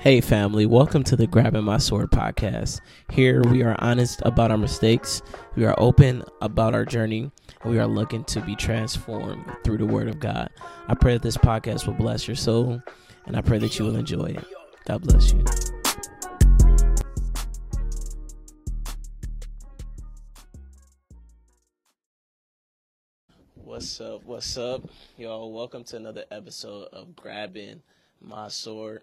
Hey, family, welcome to the Grabbing My Sword podcast. Here we are honest about our mistakes, we are open about our journey, and we are looking to be transformed through the Word of God. I pray that this podcast will bless your soul, and I pray that you will enjoy it. God bless you. What's up? What's up, y'all? Welcome to another episode of Grabbing My Sword.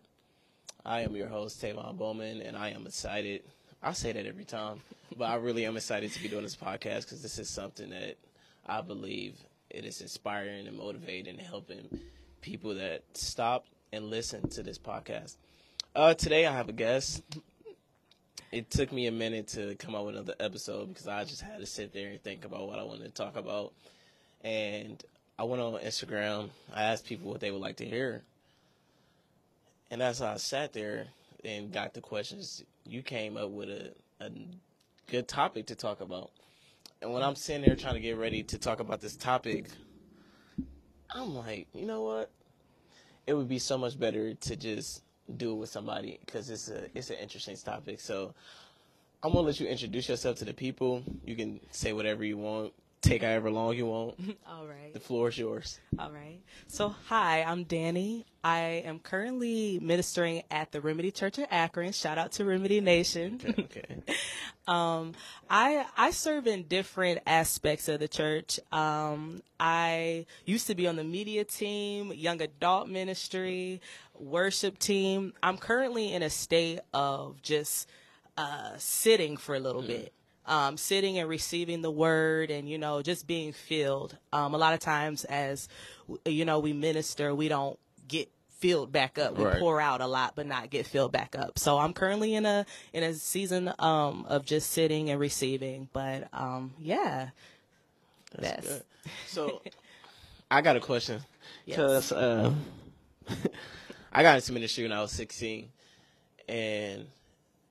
I am your host, Tavon Bowman, and I am excited. I say that every time, but I really am excited to be doing this podcast because this is something that I believe it is inspiring and motivating and helping people that stop and listen to this podcast. Uh, today I have a guest. It took me a minute to come up with another episode because I just had to sit there and think about what I wanted to talk about. And I went on Instagram. I asked people what they would like to hear. And as I sat there and got the questions, you came up with a, a good topic to talk about. And when I'm sitting there trying to get ready to talk about this topic, I'm like, you know what? It would be so much better to just do it with somebody because it's a it's an interesting topic. So I'm gonna let you introduce yourself to the people. You can say whatever you want take however long you want. All right. The floor is yours. All right. So, hi, I'm Danny. I am currently ministering at the Remedy Church of Akron. Shout out to Remedy Nation. Okay. okay. um, I I serve in different aspects of the church. Um, I used to be on the media team, young adult ministry, worship team. I'm currently in a state of just uh, sitting for a little mm. bit um, sitting and receiving the word and, you know, just being filled. Um, a lot of times as, you know, we minister, we don't get filled back up. We right. pour out a lot, but not get filled back up. So I'm currently in a, in a season, um, of just sitting and receiving. But, um, yeah. That's. So I got a question. Because, yes. uh, I got into ministry when I was 16 and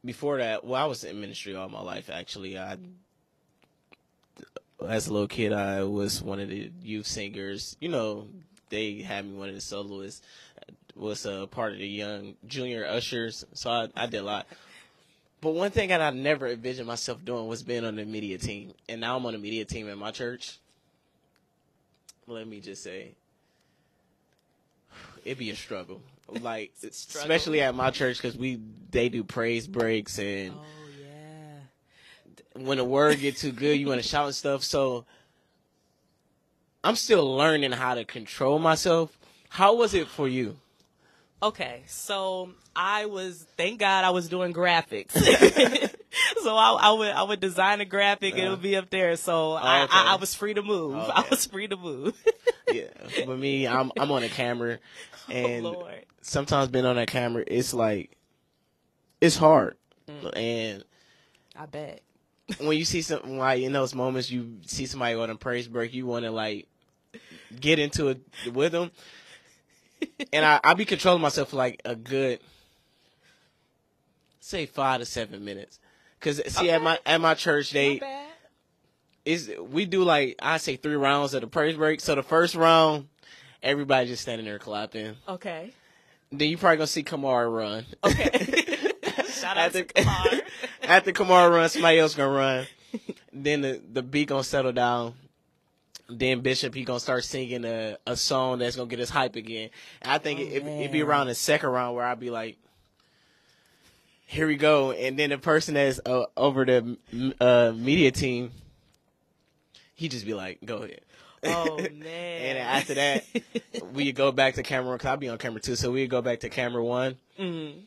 before that, well, I was in ministry all my life. Actually, I as a little kid, I was one of the youth singers. You know, they had me one of the soloists. Was a part of the young junior ushers, so I, I did a lot. But one thing that I never envisioned myself doing was being on the media team, and now I'm on the media team at my church. Let me just say, it'd be a struggle like especially at my church because we they do praise breaks and oh yeah. when the word get too good you want to shout and stuff. So i'm still learning how to control myself. How was it for you? Okay so i was thank god i was doing graphics so I, I, would I would design a graphic and it would be up there. So oh, I, I, I, was free to move. Okay. I was free to move. yeah, for me, I'm I'm on a camera, oh, and oh, sometimes being on that camera, it's like it's hard, mm. and I bet when you see something like in those moments, you see somebody on a praise break, you want to like get into it with them, and I I be controlling myself for like a good say five to seven minutes. Cause see okay. at my at my church they is we do like I say three rounds of the praise break. So the first round, everybody just standing there clapping. Okay. Then you probably gonna see Kamara run. Okay. Shout out to Kamar. after Kamar runs, somebody else gonna run. then the the beat gonna settle down. Then Bishop he gonna start singing a, a song that's gonna get us hype again. And I think oh, it, it, would be around the second round where I'd be like, here we go. And then the person that's uh, over the uh, media team, he just be like, go ahead. Oh man! and after that, we go back to camera. Cause I'll be on camera too, so we go back to camera one, mm-hmm.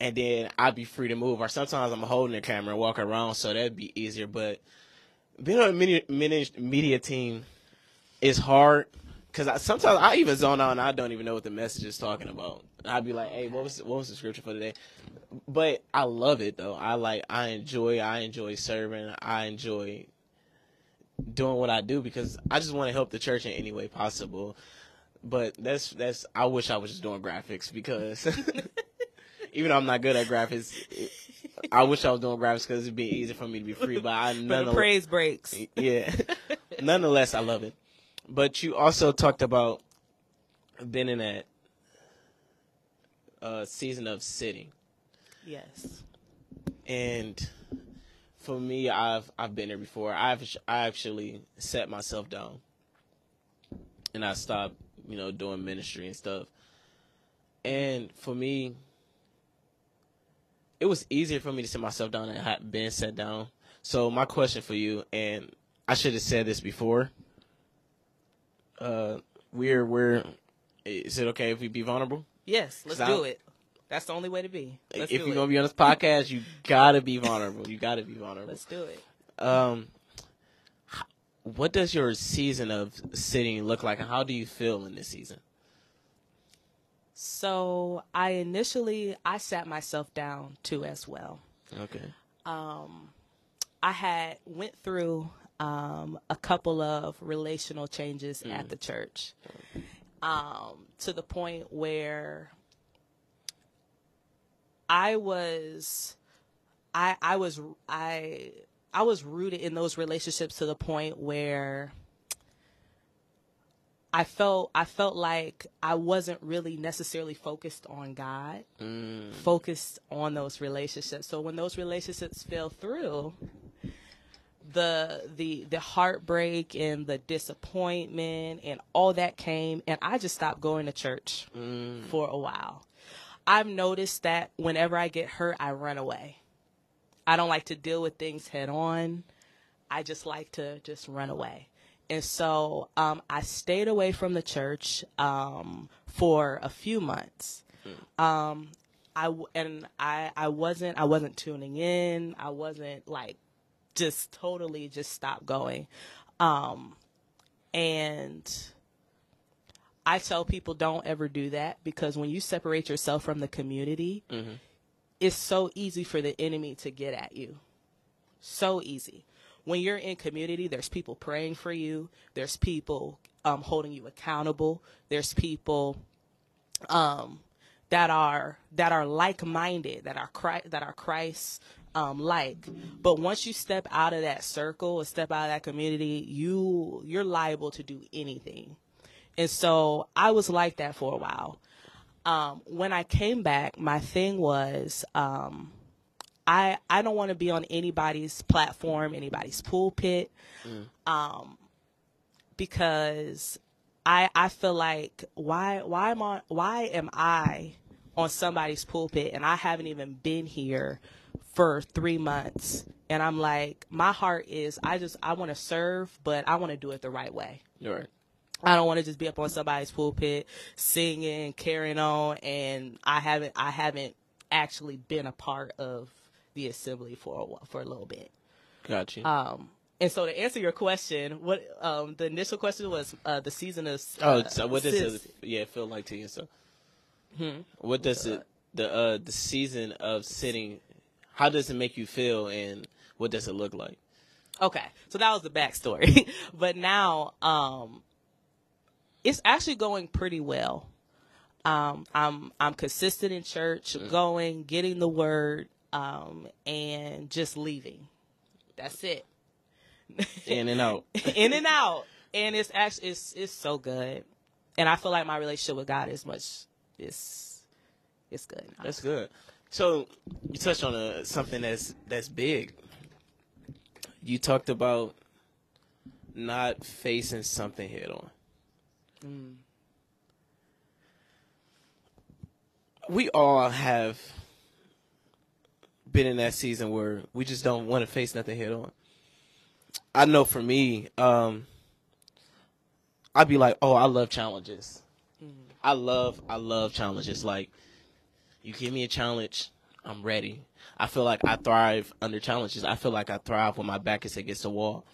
and then I'll be free to move. Or sometimes I'm holding the camera and walk around, so that'd be easier. But being on a media, media team is hard because I, sometimes I even zone out and I don't even know what the message is talking about. I'd be like, "Hey, what was what was the scripture for today?" But I love it though. I like I enjoy I enjoy serving. I enjoy doing what I do because I just want to help the church in any way possible. But that's that's I wish I was just doing graphics because even though I'm not good at graphics, I wish I was doing graphics because it'd be easy for me to be free. But I nonetheless, praise breaks. Yeah, nonetheless, I love it. But you also talked about being in that uh, season of sitting, Yes. and for me, I've I've been there before. I've I actually set myself down, and I stopped, you know, doing ministry and stuff. And for me, it was easier for me to sit myself down and have been set down. So my question for you, and I should have said this before. Uh, we're we're. Is it okay if we be vulnerable? Yes. let's do it. That's the only way to be. Let's if you're it. gonna be on this podcast, you gotta be vulnerable. You gotta be vulnerable. Let's do it. Um, what does your season of sitting look like, and how do you feel in this season? So I initially I sat myself down too as well. Okay. I had went through um, a couple of relational changes at the church, um, to the point where I was, I I was I I was rooted in those relationships to the point where I felt I felt like I wasn't really necessarily focused on God, focused on those relationships. So when those relationships fell through, the the the heartbreak and the disappointment and all that came and I just stopped going to church for a while. I've noticed that whenever I get hurt, I run away. I don't like to deal with things head on. I just like to just run away. And so um, I stayed away from the church um, for a few months. Um, I and I I wasn't I wasn't tuning in. I wasn't like just totally just stopped going. Um, and I tell people don't ever do that because when you separate yourself from the community, it's so easy for the enemy to get at you. So easy. When you're in community, there's people praying for you. There's people um, holding you accountable. There's people um, that are that are like minded, that are Christ, that are Christ um, like. But once you step out of that circle or step out of that community, you you're liable to do anything. And so I was like that for a while. Um, when I came back, my thing was um, I I don't want to be on anybody's platform, anybody's pulpit, um, because I I feel like why why am I why am I on somebody's pulpit and I haven't even been here for three months and I'm like my heart is I just I want to serve but I want to do it the right way. You're right. I don't want to just be up on somebody's pulpit singing, carrying on, and I haven't I haven't actually been a part of the assembly for a while, for a little bit. Gotcha. Um, and so to answer your question, what um, the initial question was uh, the season of oh, uh, so what does sis- it yeah feel like to you? So, what does it the uh the season of sitting? How does it make you feel, and what does it look like? Okay, so that was the backstory. but now, um, it's actually going pretty well. Um, I'm I'm consistent in church, going, getting the word, um, and just leaving. That's it. In and out. in and out, and it's actually it's it's so good, and I feel like my relationship with God is much is it's good. now. That's good. So you touched on a, something that's that's big. You talked about not facing something head on. Hmm. We all have been in that season where we just don't want to face nothing head on. I know for me, um, I'd be like, "Oh, I love challenges. Hmm. I love, I love challenges. Like, you give me a challenge, I'm ready. I feel like I thrive under challenges. I feel like I thrive when my back is against the wall.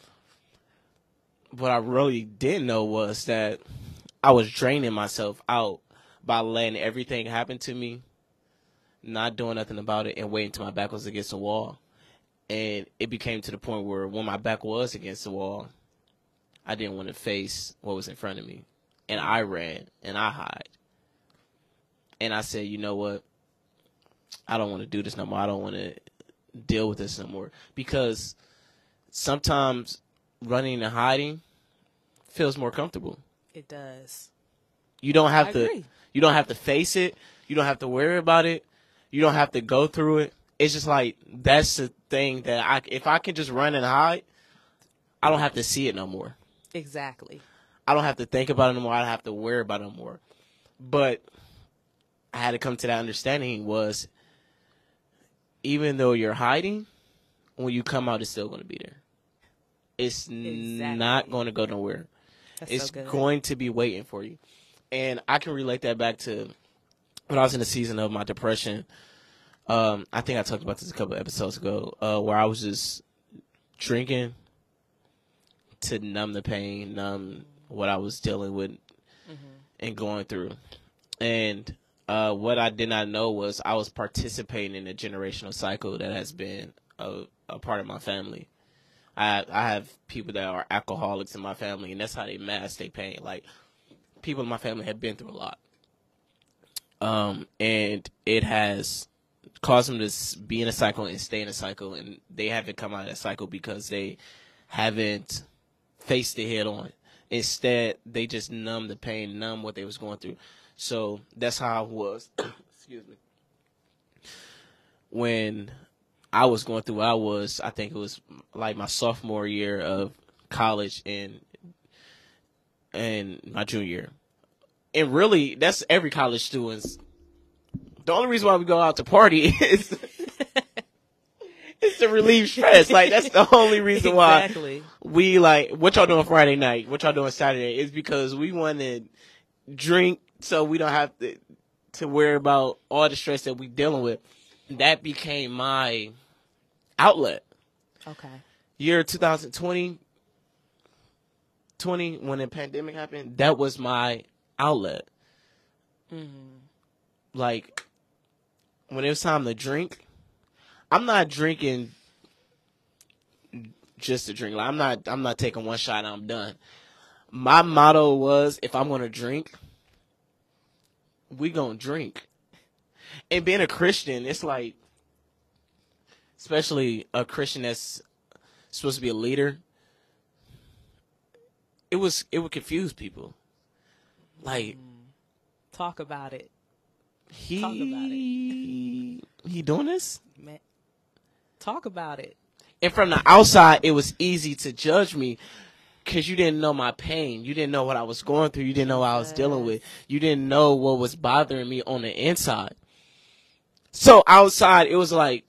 What I really didn't know was that I was draining myself out by letting everything happen to me, not doing nothing about it, and waiting till my back was against the wall. And it became to the point where when my back was against the wall, I didn't want to face what was in front of me. And I ran and I hide. And I said, you know what? I don't want to do this no more. I don't want to deal with this no more. Because sometimes running and hiding feels more comfortable. It does. You don't have I to agree. you don't have to face it. You don't have to worry about it. You don't have to go through it. It's just like that's the thing that I if I can just run and hide, I don't have to see it no more. Exactly. I don't have to think about it no more. I don't have to worry about it no more. But I had to come to that understanding was even though you're hiding, when you come out, it's still going to be there. It's Exactly. not going to go nowhere. That's it's so going to be waiting for you. And I can relate that back to when I was in the season of my depression. Um, I think I talked about this a couple episodes ago, uh, where I was just drinking to numb the pain, numb what I was dealing with and going through. And uh, what I did not know was I was participating in a generational cycle that has been a, a part of my family. I I have people that are alcoholics in my family, and that's how they mask their pain. Like people in my family have been through a lot, um, and it has caused them to be in a cycle and stay in a cycle, and they haven't come out of that cycle because they haven't faced it head on. Instead, they just numb the pain, numb what they was going through. So that's how I was. Excuse me. When I was going through, I was. I think it was like my sophomore year of college and and my junior year. And really, that's every college student's. The only reason why we go out to party is it's to relieve stress. Like that's the only reason why exactly. we like what y'all doing Friday night, what y'all doing Saturday is because we want to drink so we don't have to to worry about all the stress that we're dealing with. That became my outlet. Okay. Year 2020 20 when the pandemic happened, that was my outlet. Mm-hmm. Like when it was time to drink, I'm not drinking just to drink. Like I'm not I'm not taking one shot and I'm done. My motto was if I'm gonna drink, we gonna drink. And being a Christian, it's like especially a Christian that's supposed to be a leader, it was it would confuse people. Like Talk about it, he Talk about he doing this? man. Talk about it. And from the outside, it was easy to judge me because you didn't know my pain. You didn't know what I was going through. You didn't know what I was dealing with. You didn't know what was bothering me on the inside. So outside, it was like,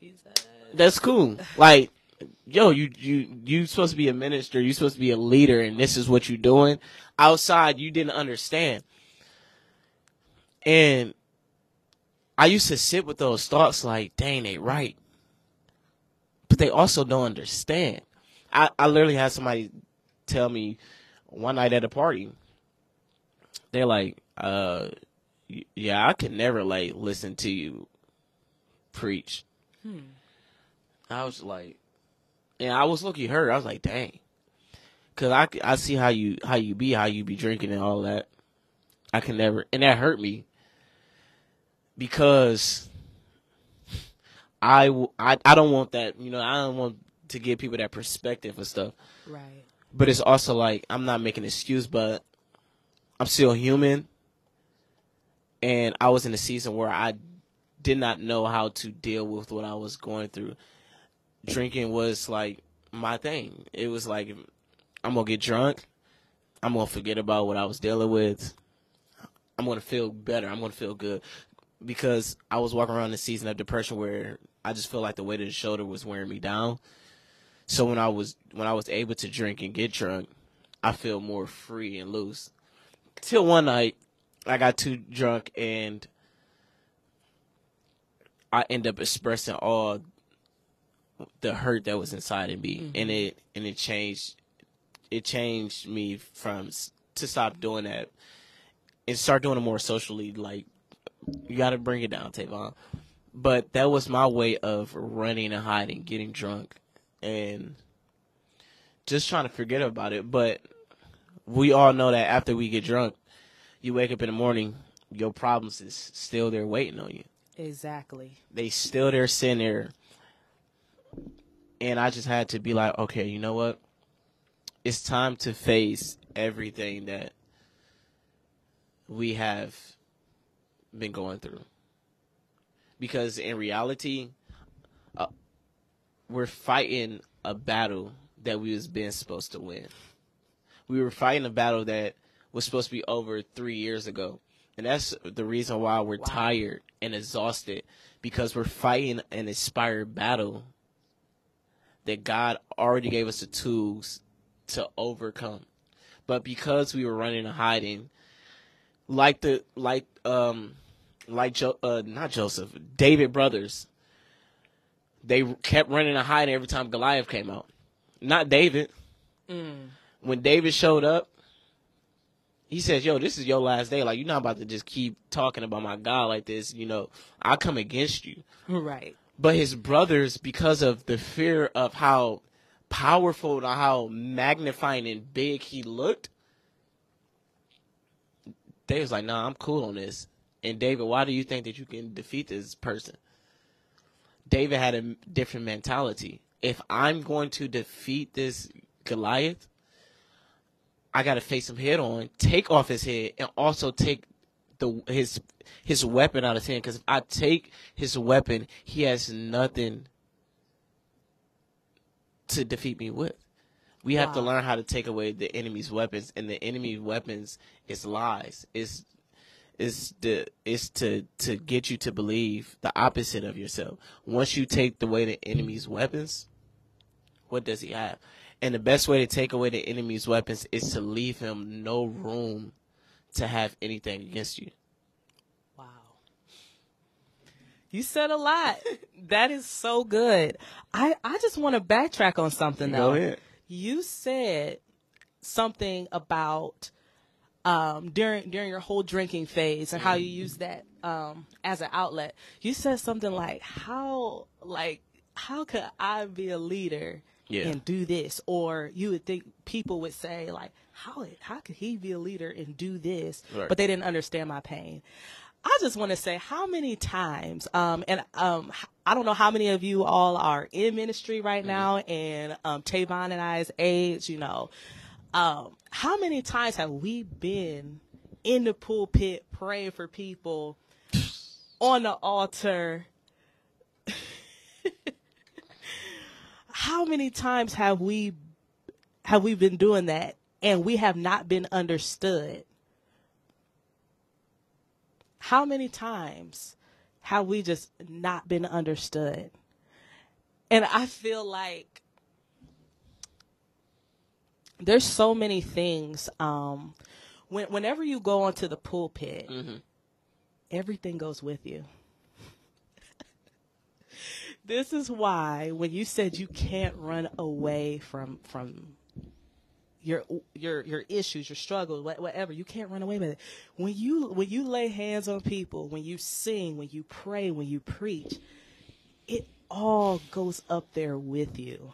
Jesus. that's cool. Like, yo, you you you supposed to be a minister. You supposed to be a leader, and this is what you're doing. Outside, you didn't understand. And I used to sit with those thoughts like, dang, they right. But they also don't understand. I, I literally had somebody tell me one night at a party, they're like, uh, yeah, I could never like listen to you preach. I was like, and I was looking hurt. I was like, dang. Cause I see how you how you be how you be drinking and all that. I can never and that hurt me because I, I, I don't want that you know I don't want to give people that perspective and stuff. Right. But it's also like I'm not making an excuse, but I'm still human, and I was in a season where I did not know how to deal with what I was going through. Drinking was like my thing. It was like I'm gonna get drunk. I'm gonna forget about what I was dealing with. I'm gonna feel better. I'm gonna feel good because I was walking around the season of depression where I just feel like the weight of the shoulder was wearing me down. So when I was when I was able to drink and get drunk, I feel more free and loose. Till one night, I got too drunk and I end up expressing all the hurt that was inside of me, mm-hmm. and it and it changed. It changed me from to stop doing that and start doing it more socially. Like you got to bring it down, Tavon. But that was my way of running and hiding, getting drunk, and just trying to forget about it. But we all know that after we get drunk, you wake up in the morning, your problems is still there waiting on you. Exactly. They still there sitting there. And I just had to be like, okay, you know what? It's time to face everything that we have been going through. Because in reality, we're fighting a battle that we was been supposed to win. We were fighting a battle that was supposed to be over three years ago. And that's the reason why we're Wow. tired and exhausted because we're fighting an inspired battle that God already gave us the tools to overcome. But because we were running and hiding, like the like um like jo- uh not Joseph, David brothers, they kept running and hiding every time Goliath came out. Not David. Mm. When David showed up, he says, "Yo, this is your last day. Like you're not about to just keep talking about my God like this. You know, I come against you." Right. But his brothers, because of the fear of how powerful and how magnifying and big he looked, they was like, "Nah, I'm cool on this." And David, why do you think that you can defeat this person? David had a different mentality. If I'm going to defeat this Goliath, I got to face him head on, take off his head, and also take the his his weapon out of his hand. Because if I take his weapon, he has nothing to defeat me with. We have to learn how to take away the enemy's weapons, and the enemy's weapons is lies. It's is the is to to get you to believe the opposite of yourself. Once you take away the enemy's weapons, what does he have? And the best way to take away the enemy's weapons is to leave him no room to have anything against you. Wow. You said a lot. that is so good. I, I just want to backtrack on something though. Go ahead. You said something about um, during during your whole drinking phase and how you use that um, as an outlet. You said something like how like how could I be a leader Yeah. and do this? Or you would think people would say like how how could he be a leader and do this? Right. But they didn't understand my pain. I just want to say how many times, um, and um, I don't know how many of you all are in ministry right now, and um, Tavon and I's age, you know, um, how many times have we been in the pulpit praying for people on the altar? how many times have we have we been doing that and we have not been understood? How many times have we just not been understood? And I feel like there's so many things. Um, when, whenever you go onto the pulpit, Mhm. everything goes with you. this is why when you said you can't run away from from your your your issues, your struggles, whatever, you can't run away with it. When you when you lay hands on people, when you sing, when you pray, when you preach, it all goes up there with you.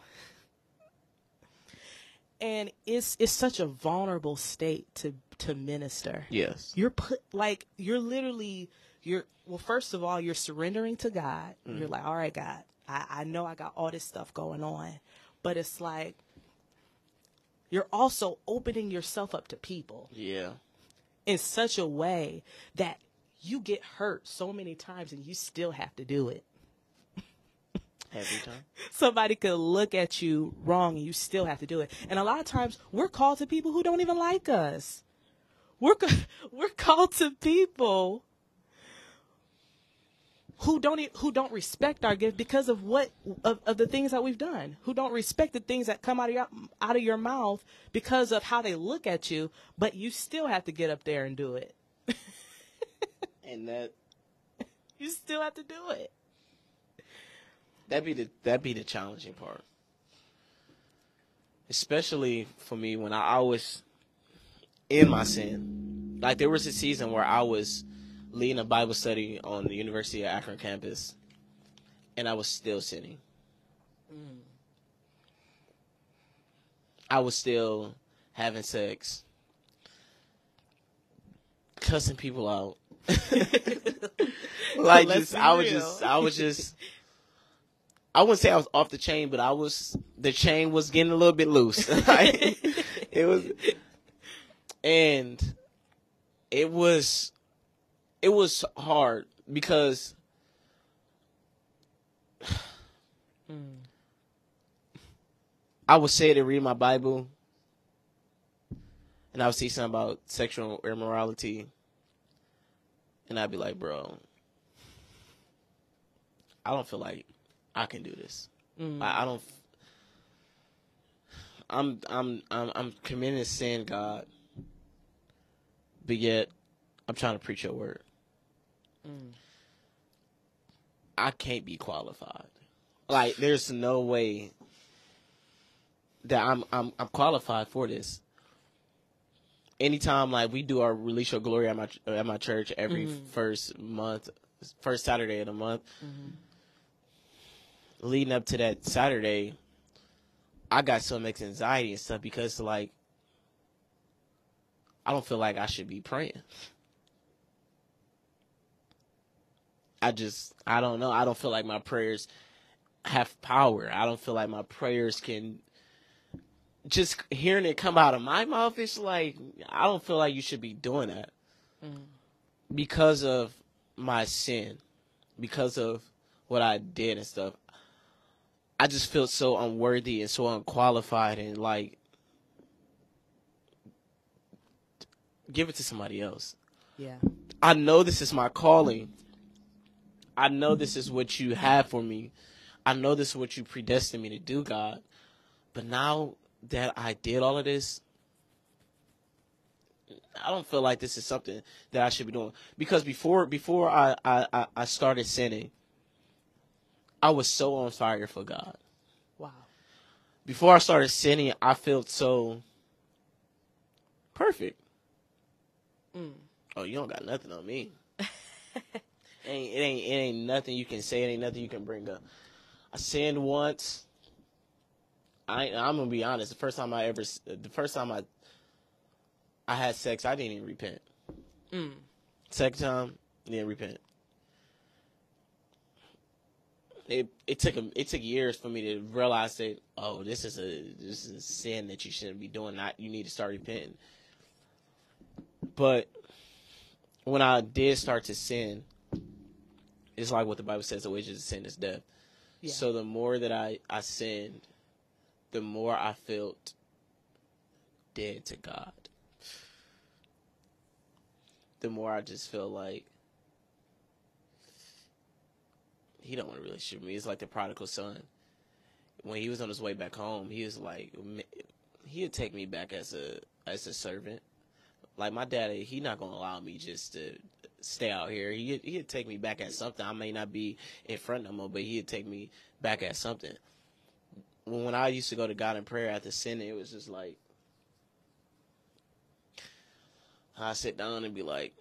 And it's it's such a vulnerable state to to minister. Yes. you're put like you're literally you're well first of all you're surrendering to god. Mm. You're like all right god I, I know i got all this stuff going on. But it's like you're also opening yourself up to people. Yeah. in such a way that you get hurt so many times and you still have to do it Every time. somebody could look at you wrong and you still have to do it. And a lot of times we're called to people who don't even like us. We're we're called to people who don't who don't respect our gift because of what of, of the things that we've done. Who don't respect the things that come out of your out of your mouth because of how they look at you, but you still have to get up there and do it. And that You still have to do it. That be the that be the challenging part. Especially for me when I, I was in my sin. Like there was a season where I was leading a Bible study on the University of Akron campus and I was still sinning. I was still having sex, cussing people out. like Let's just, I was real. just, I was just. I wouldn't say I was off the chain, but I was. The chain was getting a little bit loose. It was, and it was it was hard because I would say to read my Bible and I would see something about sexual immorality and I'd be like, bro, I don't feel like I can do this. Mm. I, I don't. I'm I'm I'm I'm committing to sin, God, but yet I'm trying to preach your word. Mm. I can't be qualified. Like, there's no way that I'm I'm I'm qualified for this. Anytime like we do our release your glory at my at my church every mm-hmm. first month, first Saturday of the month. Mm-hmm. Leading up to that Saturday, I got so much anxiety and stuff because like I don't feel like I should be praying. I just I don't know. I don't feel like my prayers have power. I don't feel like my prayers can just hearing it come out of my mouth it's like I don't feel like you should be doing that. Mm. Because of my sin. Because of what I did and stuff. I just feel so unworthy and so unqualified and like give it to somebody else. Yeah. I know this is my calling. I know this is what you have for me. I know this is what you predestined me to do, God. But now that I did all of this, I don't feel like this is something that I should be doing. Because before before I, I, I- I started sinning, I was so on fire for God. Wow. Before I started sinning, I felt so perfect. Mm. Oh, you don't got nothing on me. ain't it ain't it ain't nothing you can say. It ain't nothing you can bring up. I sinned once. I I'm gonna be honest. The first time I ever, the first time I I had sex, I didn't even repent. Mm. Second time, didn't repent. It it took a, it took years for me to realize that oh this is a this is a sin that you shouldn't be doing. Not you need to start repenting. But when I did start to sin, it's like what the Bible says: the wages of sin is death. Yeah. So the more that I I sinned, the more I felt dead to God. The more I just feel like he don't want to really shoot me. It's like the prodigal son. When he was on his way back home, he was like, he'd take me back as a as a servant. Like my daddy, he not gonna allow me just to stay out here. He he'd take me back at something. I may not be in front no more, but he'd take me back at something. When I used to go to God in prayer after sinning, it was just like I sit down and be like,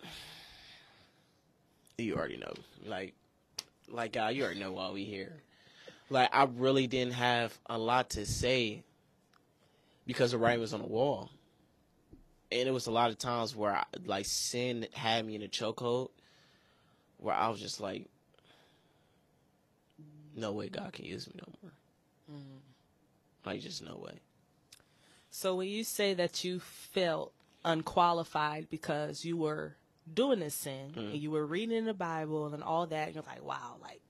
"You already know, like, like God, you already know why we here." Like I really didn't have a lot to say because the writing was on the wall and it was a lot of times where I, like sin had me in a chokehold where I was just like, no way God can use me no more. Mm-hmm. Like just no way. So when you say that you felt unqualified because you were doing this sin and you were reading the Bible and all that, and you're like, wow, like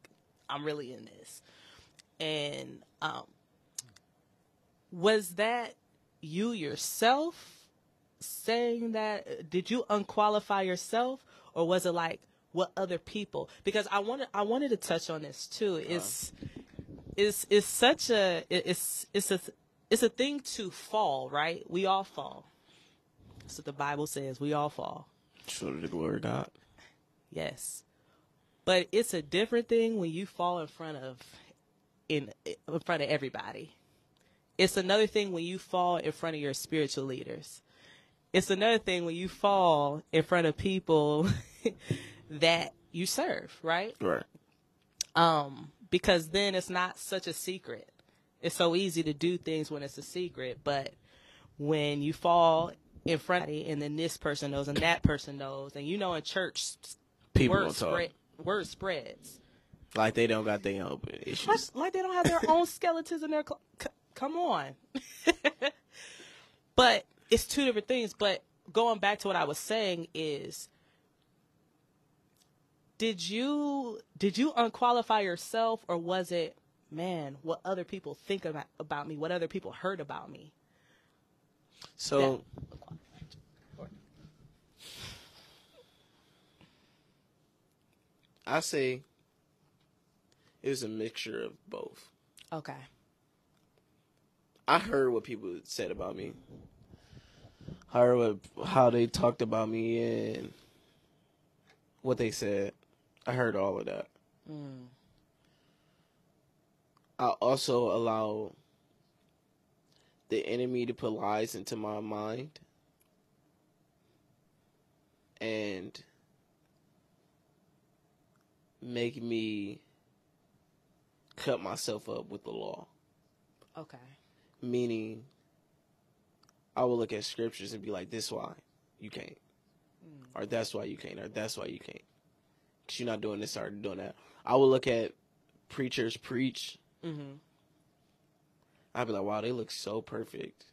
I'm really in this. And um, was that you yourself saying that? Did you unqualify yourself, or was it like what other people? Because I wanted I wanted to touch on this too. It's it's it's such a it's it's a it's a thing to fall, right? We all fall. That's what the Bible says. We all fall. Show to the glory of God. Yes. But it's a different thing when you fall in front of in in front of everybody. It's another thing when you fall in front of your spiritual leaders. It's another thing when you fall in front of people that you serve, right? Right. um, because then it's not such a secret. It's so easy to do things when it's a secret, but when you fall in front of and then this person knows and that person knows, and you know in church, People word talk. spread, word spreads. Like they don't got their own Like, issues. like they don't have their own skeletons in their. Cl- c- come on. but it's two different things. But going back to what I was saying is did you did you unqualify yourself or was it man what other people think about, about me what other people heard about me So I say it was a mixture of both. okay I heard what people said about me. I heard what, how they talked about me and what they said. I heard all of that. mm. I also allow the enemy to put lies into my mind and make me cut myself up with the law. okay Meaning, I will look at scriptures and be like, this why you can't. Or that's why you can't. Or that's why you can't. Because you're not doing this or doing that. I will look at preachers preach mm-hmm. I'd be like, wow, they look so perfect.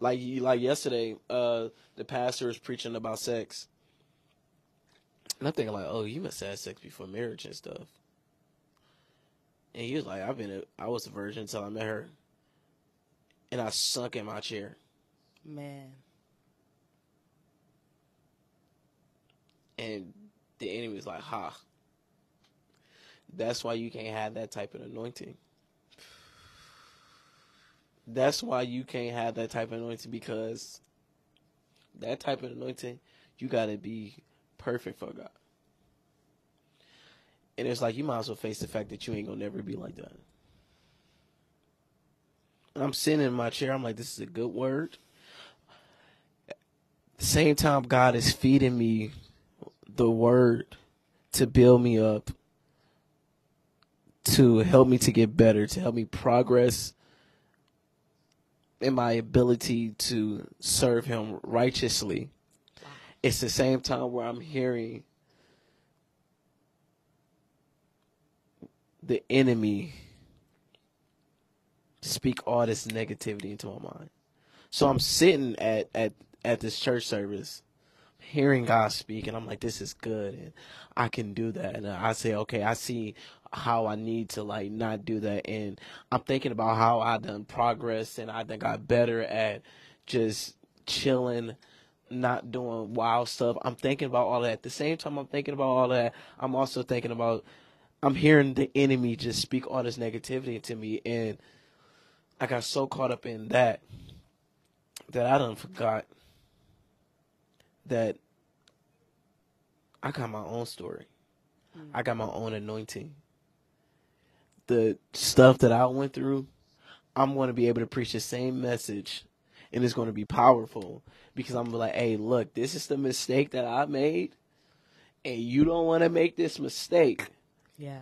Like like yesterday, uh, the pastor was preaching about sex, and I'm thinking like, oh, you must have had sex before marriage and stuff. And he was like, I've been, a, I was a virgin until I met her, and I sunk in my chair. man And the enemy was like, ha. That's why you can't have that type of anointing. That's why you can't have that type of anointing because that type of anointing, you got to be perfect for God. And it's like you might as well face the fact that you ain't to never be like that. I'm sitting in my chair. I'm like, this is a good word. At the same time, God is feeding me the word to build me up, to help me to get better, to help me progress in my ability to serve Him righteously. It's the same time where I'm hearing the enemy speak all this negativity into my mind. So I'm sitting at at at this church service hearing God speak, and I'm like, this is good, and I can do that. And I say, okay, I see how I need to like not do that, and I'm thinking about how I done progress, and I done got better at just chilling, not doing wild stuff. I'm thinking about all that. At the same time, I'm thinking about all that. I'm also thinking about, I'm hearing the enemy just speak all this negativity to me, and I got so caught up in that that I done forgot that I got my own story. Mm. I got my own anointing. The stuff that I went through, I'm going to be able to preach the same message and it's going to be powerful because I'm like, hey, look, this is the mistake that I made and you don't want to make this mistake. yeah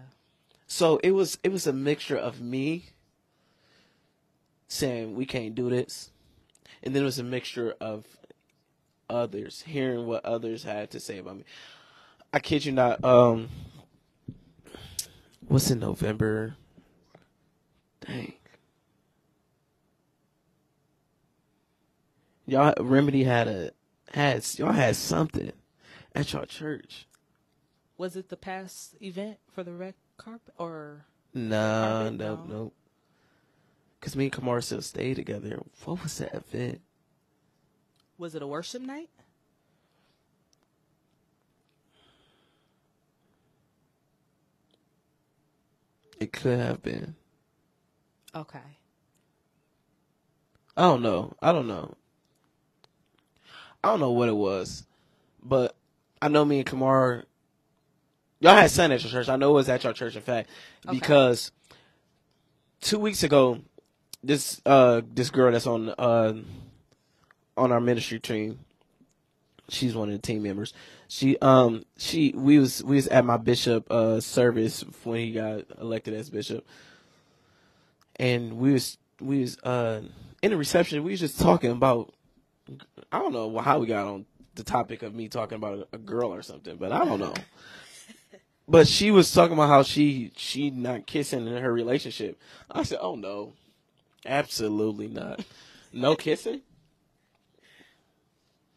So it was it was a mixture of me saying we can't do this, and then it was a mixture of others hearing what others had to say about me. I kid you not. Um, what's in November? Dang. Y'all Remedy had a had y'all had something at your church. was it the past event for the red carpet or Nah, Carpet? nope, No. nope. Cause me and Kamara still stay together. What was that event? was it a worship night It could have been. okay I don't know. I don't know. I don't know what it was, but I know me and Kamar. Y'all had Sunday at your church. I know it was at your church, in fact, Okay. because two weeks ago, this uh this girl that's on uh on our ministry team, she's one of the team members. She um she we was we was at my bishop uh service when he got elected as bishop, and we was we was uh in the reception we was just talking about I don't know how we got on the topic of me talking about a, girl or something, but I don't know. But she was talking about how she she not kissing in her relationship. I said, "Oh no, absolutely not. No kissing."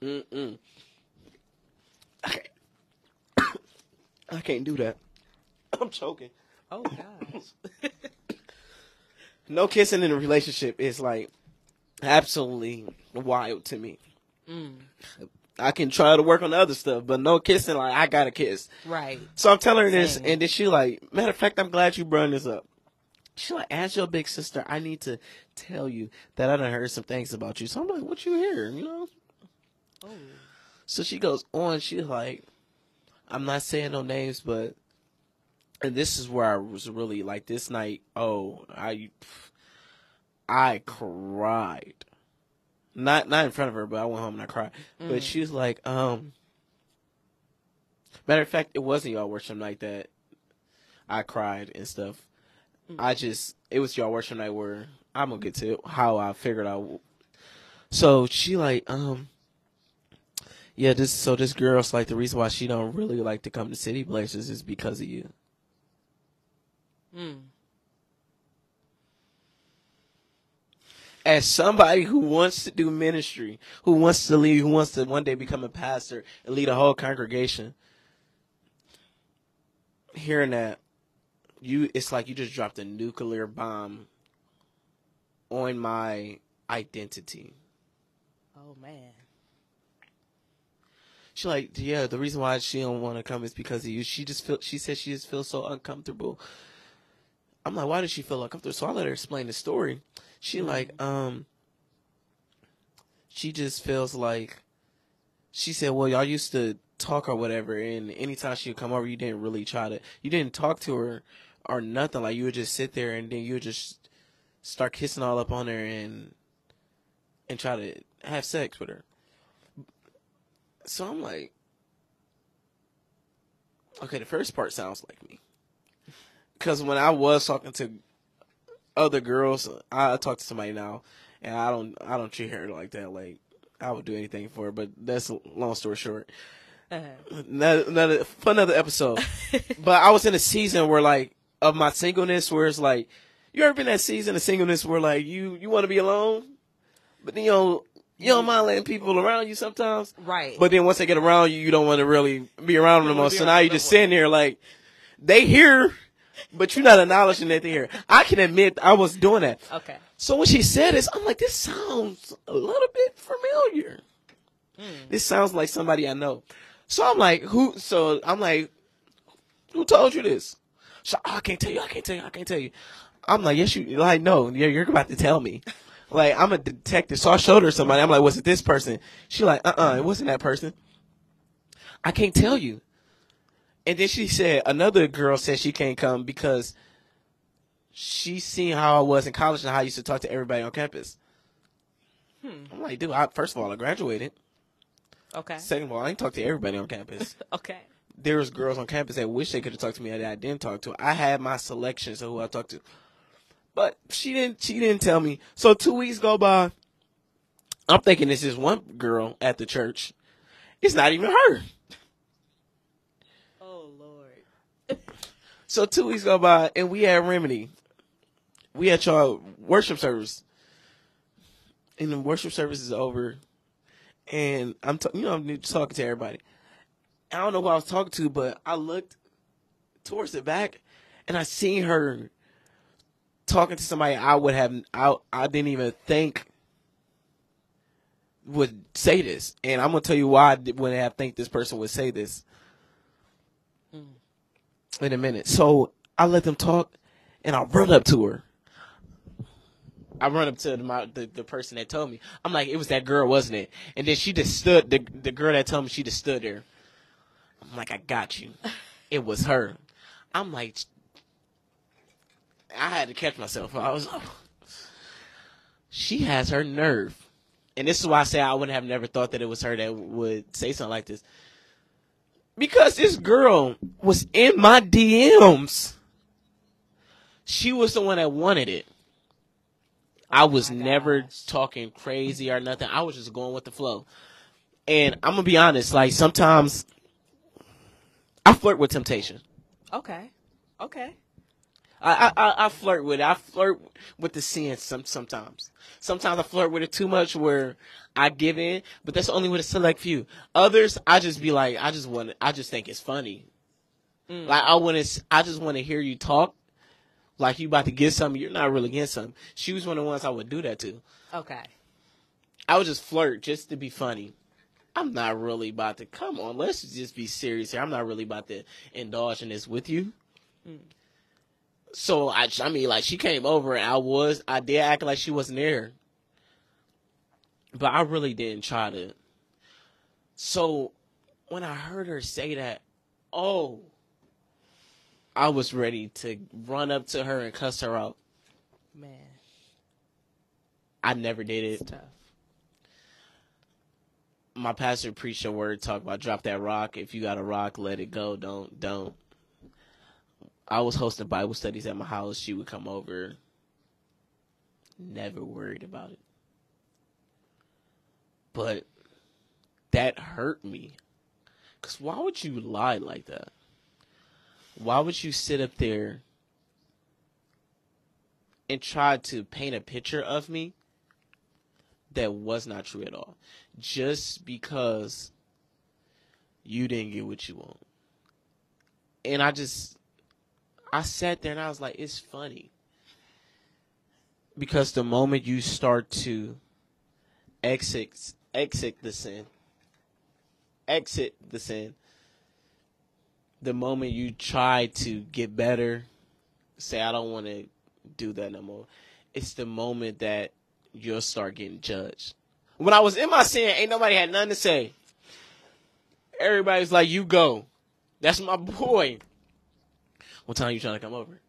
Mm-mm. I can't. I can't do that. I'm choking. Oh gosh. No kissing in a relationship is like absolutely wild to me. mm, I can try to work on the other stuff, but no kissing, like I gotta kiss. right. So I'm telling her this, Same. and then she like, matter of fact, I'm glad you brought this up. She like, as your big sister, I need to tell you that I done heard some things about you. So I'm like, what you hear? You know? Oh. So she goes on. She's like, I'm not saying no names, but and this is where I was really like this night. Oh, I I cried. Not not in front of her, but I went home and I cried. But she was like, um. Matter of fact, it wasn't y'all worship night that I cried and stuff. I just it was y'all worship night where I'm gonna get to how I figured out. So she like um yeah, this so this girl's like the reason why she don't really like to come to City Blazers is because of you. Mm. As somebody who wants to do ministry, who wants to lead, who wants to one day become a pastor and lead a whole congregation, hearing that you it's like you just dropped a nuclear bomb on my identity. Oh man. She like, yeah, the reason why she don't want to come is because of you. She just feel she said she just feels so uncomfortable. I'm like, why does she feel uncomfortable? So I let her explain the story. She like, um she just feels like she said, Well, y'all used to talk or whatever and anytime she would come over you didn't really try to you didn't talk to her or nothing. Like you would just sit there and then you would just start kissing all up on her and and try to have sex with her. So I'm like, okay, the first part sounds like me. Because when I was talking to other girls, I talk to somebody now, and I don't, I don't treat her like that. Like I would do anything for her, but that's a long story short. Uh-huh. Another, another for another episode. but I was in a season where like of my singleness, where it's like, you ever been that season of singleness where like you you want to be alone, but then you don't you don't mind letting people around you sometimes. Right. But then once they get around you, you don't want to really be around them no don't more. wanna be So now you them just sitting there like they hear, but you're not acknowledging that they hear. I can admit I was doing that. okay. So when she said this, I'm like, this sounds a little bit familiar. Hmm. This sounds like somebody I know. So I'm like, who? So I'm like, who told you this? So oh, I can't tell you. I can't tell you. I can't tell you. I'm like, yes, you like no. Yeah, you're about to tell me. Like I'm a detective, so I showed her somebody. I'm like, was it this person? She like, uh, uh it wasn't that person. I can't tell you. And then she said another girl said she can't come because she seen how I was in college and how I used to talk to everybody on campus. I'm like, dude, I, first of all, I graduated. Okay. Second of all, I ain't talk to everybody on campus. Okay. there was girls on campus that wish they could have talked to me that I didn't talk to. I had my selections of who I talked to, but she didn't. She didn't tell me. So two weeks go by. I'm thinking this is one girl at the church. It's not even her. Oh Lord. So two weeks go by, and we had remedy. We had y'all worship service, and the worship service is over, and I'm t- you know I'm talking to everybody. I don't know who I was talking to, but I looked towards the back, and I seen her talking to somebody I would have I I didn't even think would say this, and I'm gonna tell you why I wouldn't have think this person would say this hmm. in a minute. So I let them talk, and I run up to her. I run up to the, my, the the person that told me. I'm like, it was that girl, wasn't it? And then she just stood. The the girl that told me, she just stood there. I'm like, I got you. It was her. I'm like, I had to catch myself. I was, oh, she has her nerve, and this is why I say I would have never thought that it was her that would say something like this. Because this girl was in my DMs. She was the one that wanted it. I oh was my never gosh. talking crazy or nothing. I was just going with the flow. And I'm gonna be honest, like sometimes I flirt with temptation. Okay. Okay. I, I I flirt with it. I flirt with the sin some sometimes. Sometimes I flirt with it too much where I give in, but that's only with a select few. Others, I just be like, I just want, I just think it's funny. Mm. Like I want to, I just want to hear you talk, like you about to get something. You're not really getting something. She was one of the ones I would do that to. Okay. I would just flirt just to be funny. I'm not really about to come on. Let's just be serious here. I'm not really about to indulge in this with you. Mm. So I, I mean, like she came over and I was, I did act like she wasn't there, but I really didn't try to. So when I heard her say that, oh, I was ready to run up to her and cuss her out. Man, I never did it's it. tough. my pastor preached a word talk about drop that rock. If you got a rock, let it go. Don't don't. I was hosting Bible studies at my house. She would come over. Never worried about it. But that hurt me. Cause why would you lie like that? Why would you sit up there and try to paint a picture of me that was not true at all? just because you didn't get what you want. And I just I sat there and I was like, it's funny. Because the moment you start to exit exit the sin, exit the sin, the moment you try to get better, say I don't want to do that no more, it's the moment that you'll start getting judged. When I was in my sin, ain't nobody had nothing to say. Everybody's like, "You go." That's my boy. What time you trying to come over?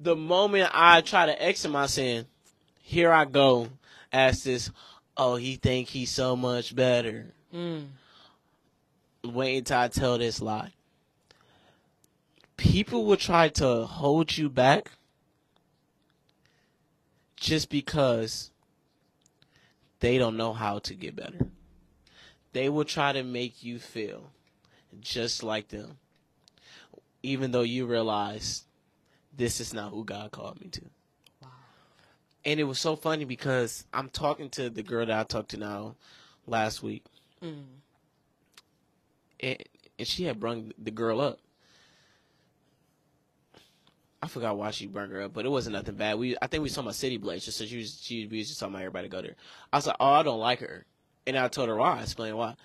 The moment I try to exit my sin, here I go. As this, oh, he think he's so much better. Mm. Wait until I tell this lie. People will try to hold you back just because they don't know how to get better. They will try to make you feel just like them, even though you realize this is not who God called me to. Wow. And it was so funny because I'm talking to the girl that I talked to now last week, Mm. and, and she had brung the girl up. I forgot why she brought her up, but it wasn't nothing bad. We I think we saw my City Blazers, so she was she we was just talking about everybody go there. I was like, oh, I don't like her, and I told her why. I explained why,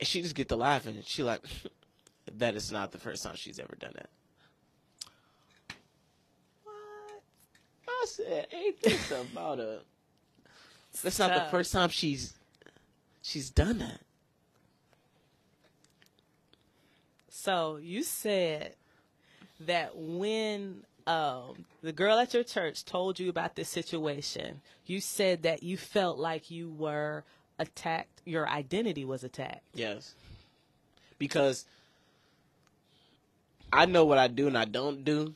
and she just get to laughing. And she like, that is not the first time she's ever done it. What? I said, ain't this about a? That's not the first time she's she's done that. So you said that when um, the girl at your church told you about this situation, you said that you felt like you were attacked. Your identity was attacked. Yes. Because I know what I do and I don't do.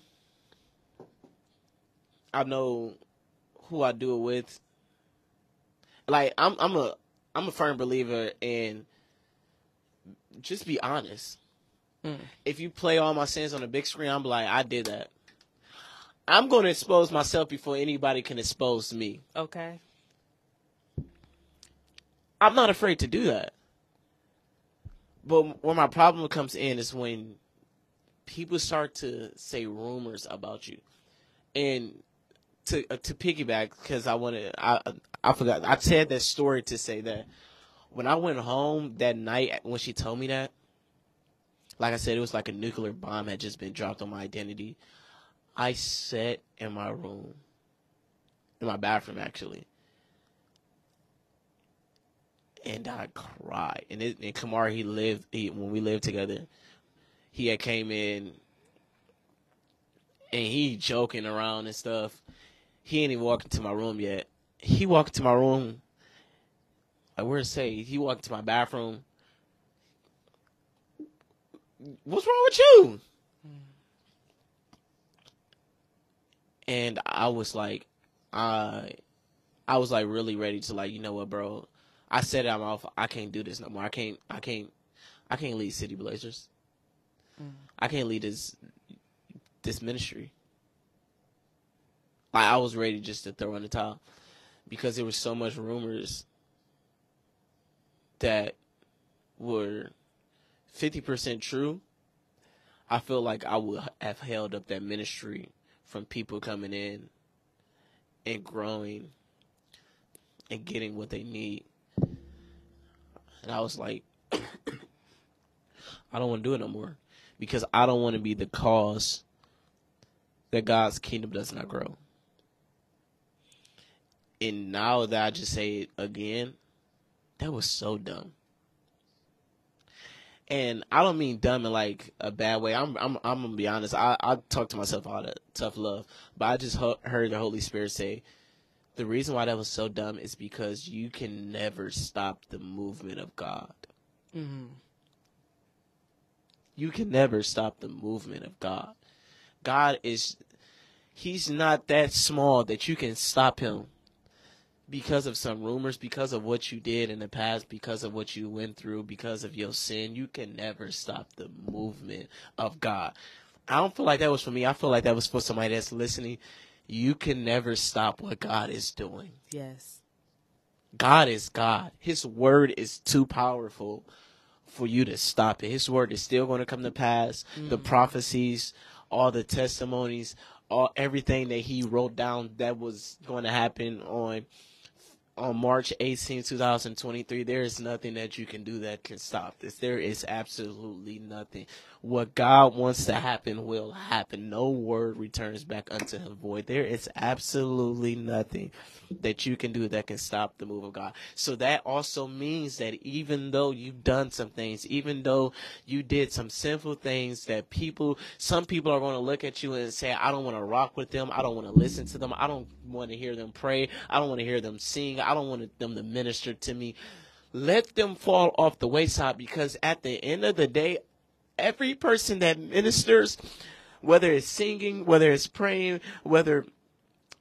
I know who I do it with. Like I'm I'm a I'm a firm believer in just be honest. Mm. If you play all my sins on the big screen, I'm like, I did that. I'm going to expose myself before anybody can expose me. Okay. I'm not afraid to do that. But where my problem comes in is when people start to say rumors about you, and to uh, to piggyback because I want to I I forgot I said that story to say that when I went home that night when she told me that, like I said, it was like a nuclear bomb had just been dropped on my identity. I sat in my room, in my bathroom actually, and I cried. And it, and Kamar, he lived he, when we lived together. He had came in, and he joking around and stuff. He ain't even walked into my room yet. He walked into my room. I would say? He walked into my bathroom. What's wrong with you? And I was like, I, I was like really ready to like, you know what, bro? I said my mouth. I can't do this no more. I can't. I can't. I can't lead City Blazers. Mm. I can't lead this this ministry. Like I was ready just to throw in the towel because there was so much rumors that were 50% true. I feel like I would have held up that ministry from people coming in and growing and getting what they need. And I was like, I don't want to do it no more because I don't want to be the cause that God's kingdom does not grow. And now that I just say it again, that was so dumb. And I don't mean dumb in like a bad way. I'm I'm I'm gonna be honest. I I talk to myself all that tough love, but I just heard the Holy Spirit say, the reason why that was so dumb is because you can never stop the movement of God. Mm-hmm. You can never stop the movement of God. God is, He's not that small that you can stop Him because of some rumors, because of what you did in the past, because of what you went through, because of your sin. You can never stop the movement of God. I don't feel like that was for me. I feel like that was for somebody that's listening. You can never stop what God is doing. Yes. God is God. His word is too powerful for you to stop it. His word is still going to come to pass. The mm. prophecies, all the testimonies, all everything that he wrote down that was going to happen on on March 18, 2023, there is nothing that you can do that can stop this. There is absolutely nothing. What God wants to happen will happen. No word returns back unto him void. There is absolutely nothing that you can do that can stop the move of God. So that also means that even though you've done some things, even though you did some sinful things that people, some people are going to look at you and say, I don't want to rock with them. I don't want to listen to them. I don't want to hear them pray. I don't want to hear them sing. I don't want them to minister to me. Let them fall off the wayside because at the end of the day, every person that ministers, whether it's singing, whether it's praying, whether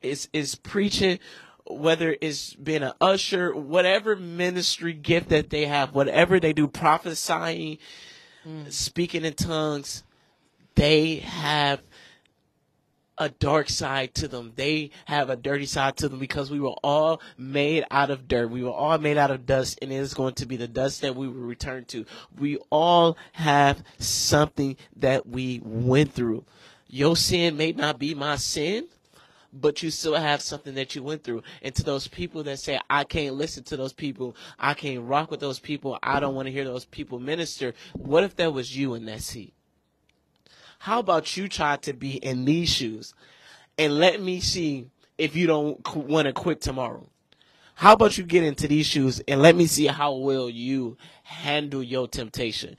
it's, it's preaching, whether it's being an usher, whatever ministry gift that they have, whatever they do, prophesying, mm. speaking in tongues, they have a dark side to them. They have a dirty side to them because we were all made out of dirt. We were all made out of dust, and it is going to be the dust that we will return to. We all have something that we went through. Your sin may not be my sin, but you still have something that you went through. And to those people that say, I can't listen to those people, I can't rock with those people, I don't want to hear those people minister, what if that was you in that seat? How about you try to be in these shoes and let me see if you don't want to quit tomorrow? How about you get into these shoes and let me see how well you handle your temptation?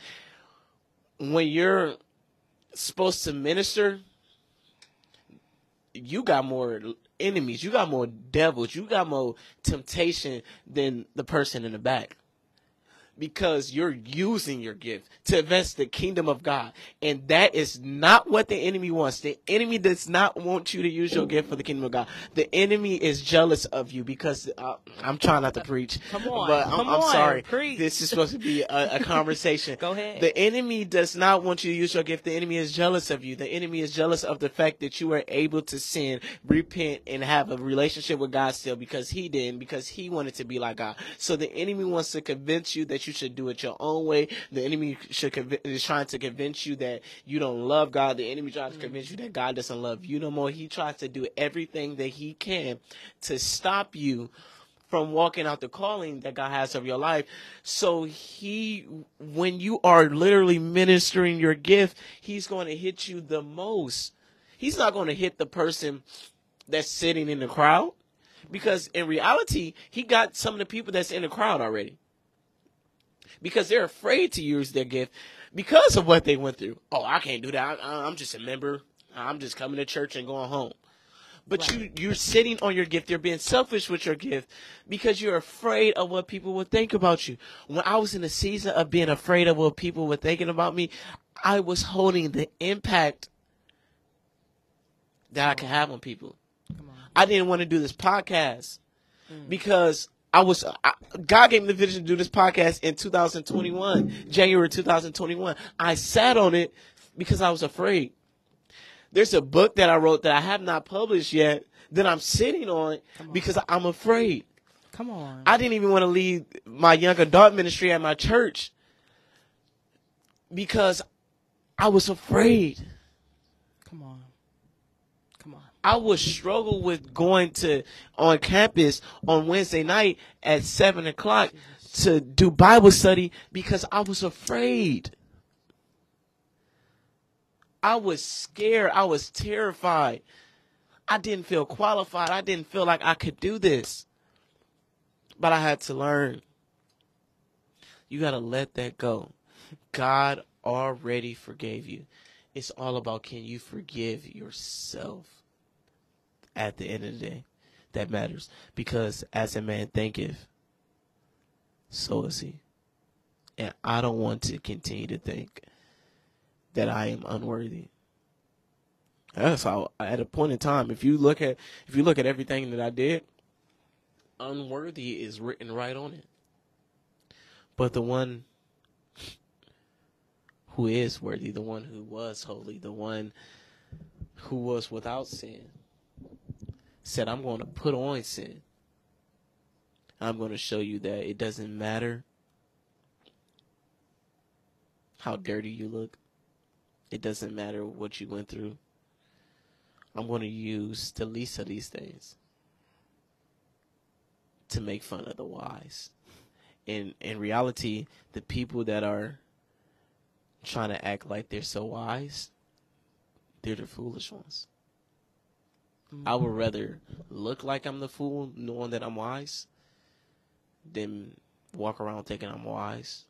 When you're supposed to minister, you got more enemies, you got more devils, you got more temptation than the person in the back because you're using your gift to advance the kingdom of God. And that is not what the enemy wants. The enemy does not want you to use your gift for the kingdom of God. The enemy is jealous of you because uh, I'm trying not to preach. Come on, But I'm, come I'm on, sorry. preach. This is supposed to be a, a conversation. Go ahead. The enemy does not want you to use your gift. The enemy is jealous of you. The enemy is jealous of the fact that you are able to sin, repent, and have a relationship with God still because he didn't, because he wanted to be like God. So the enemy wants to convince you that you should do it your own way. The enemy should conv- is trying to convince you that you don't love God. The enemy tries to mm. convince you that God doesn't love you no more. He tries to do everything that he can to stop you from walking out the calling that God has of your life. So he, when you are literally ministering your gift, he's going to hit you the most. He's not going to hit the person that's sitting in the crowd because in reality, he got some of the people that's in the crowd already because they're afraid to use their gift because of what they went through. Oh, I can't do that. I, I'm just a member. I'm just coming to church and going home. But you you're sitting on your gift. You're being selfish with your gift because you're afraid of what people will think about you. When I was in a season of being afraid of what people were thinking about me, I was holding the impact that I could have on people. I didn't want to do this podcast mm. because I was I, God gave me the vision to do this podcast in 2021, January 2021. I sat on it because I was afraid. There's a book that I wrote that I have not published yet that I'm sitting on because I'm afraid. Come on. I didn't even want to leave my young adult ministry at my church because I was afraid. Come on. Come on. I would struggle with going to on campus on Wednesday night at seven o'clock to do Bible study because I was afraid. I was scared. I was terrified. I didn't feel qualified. I didn't feel like I could do this. But I had to learn. You got to let that go. God already forgave you. It's all about can you forgive yourself at the end of the day. That matters. Because as a man thinketh, so is he. And I don't want to continue to think that I am unworthy. That's how at a point in time, if you look at if you look at everything that I did, unworthy is written right on it. But the one who is worthy, the one who was holy, the one who was without sin, said, I'm going to put on sin. I'm going to show you that it doesn't matter how dirty you look. It doesn't matter what you went through. I'm going to use the least of these things to make fun of the wise. In in reality, the people that are trying to act like they're so wise, they're the foolish ones. I would rather look like I'm the fool knowing that I'm wise than walk around thinking I'm wise,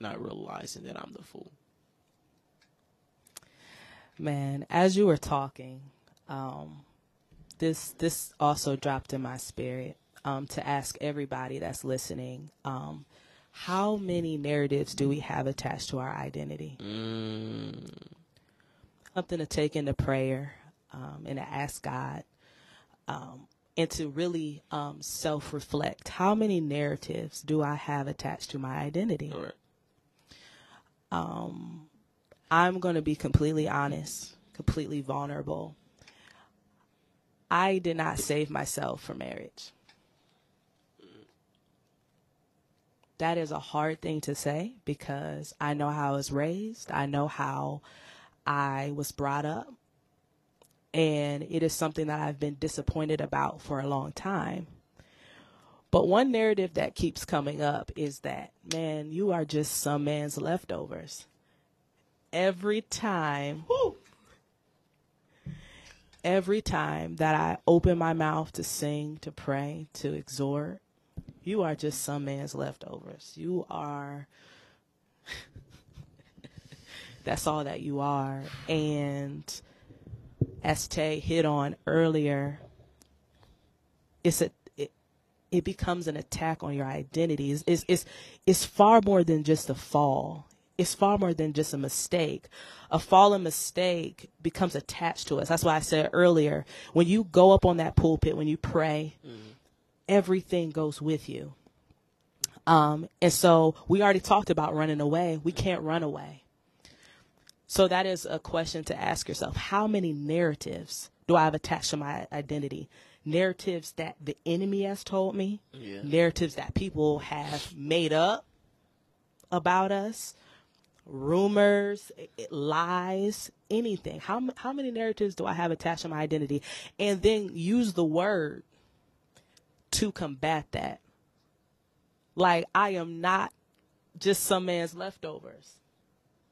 not realizing that I'm the fool. Man, as you were talking, um, this this also dropped in my spirit um, to ask everybody that's listening. Um, how many narratives do we have attached to our identity? Mm, Something to take into prayer um, and to ask God um, and to really um, self reflect. How many narratives do I have attached to my identity? right. I'm going to be completely honest, completely vulnerable. I did not save myself for marriage. That is a hard thing to say because I know how I was raised. I know how I was brought up. And it is something that I've been disappointed about for a long time. But one narrative that keeps coming up is that, man, you are just some man's leftovers every time every time that I open my mouth to sing, to pray, to exhort, you are just some man's leftovers. You are that's all that you are. And as Tay hit on earlier, it's a it, it becomes an attack on your identity. It's, it's, it's, it's far more than just a fall. It's far more than just a mistake. A fallen mistake becomes attached to us. That's why I said earlier, when you go up on that pulpit, when you pray, everything goes with you. Um, and so we already talked about running away. We can't run away. So that is a question to ask yourself. How many narratives do I have attached to my identity? Narratives that the enemy has told me, Yeah. narratives that people have made up about us, rumors, i- i- lies, anything. How how many narratives do I have attached to my identity? And then use the word to combat that. Like I am not just some man's leftovers.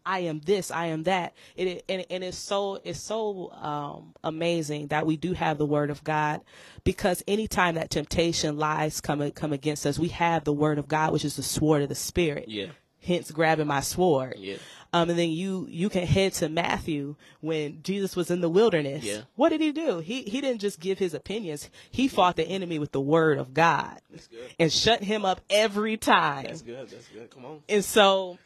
I am this, I am that. It, and, and it's so it's so um, amazing that we do have the Word of God, because anytime that temptation lies come come against us, we have the Word of God, which is the sword of the Spirit. Yeah. Hence, grabbing my sword. Yeah. Um, and then you you can head to Matthew when Jesus was in the wilderness. Yeah. What did he do? He he didn't just give his opinions. He fought the enemy with the Word of God That's good. and shut him up every time That's good. That's good. Come on. and so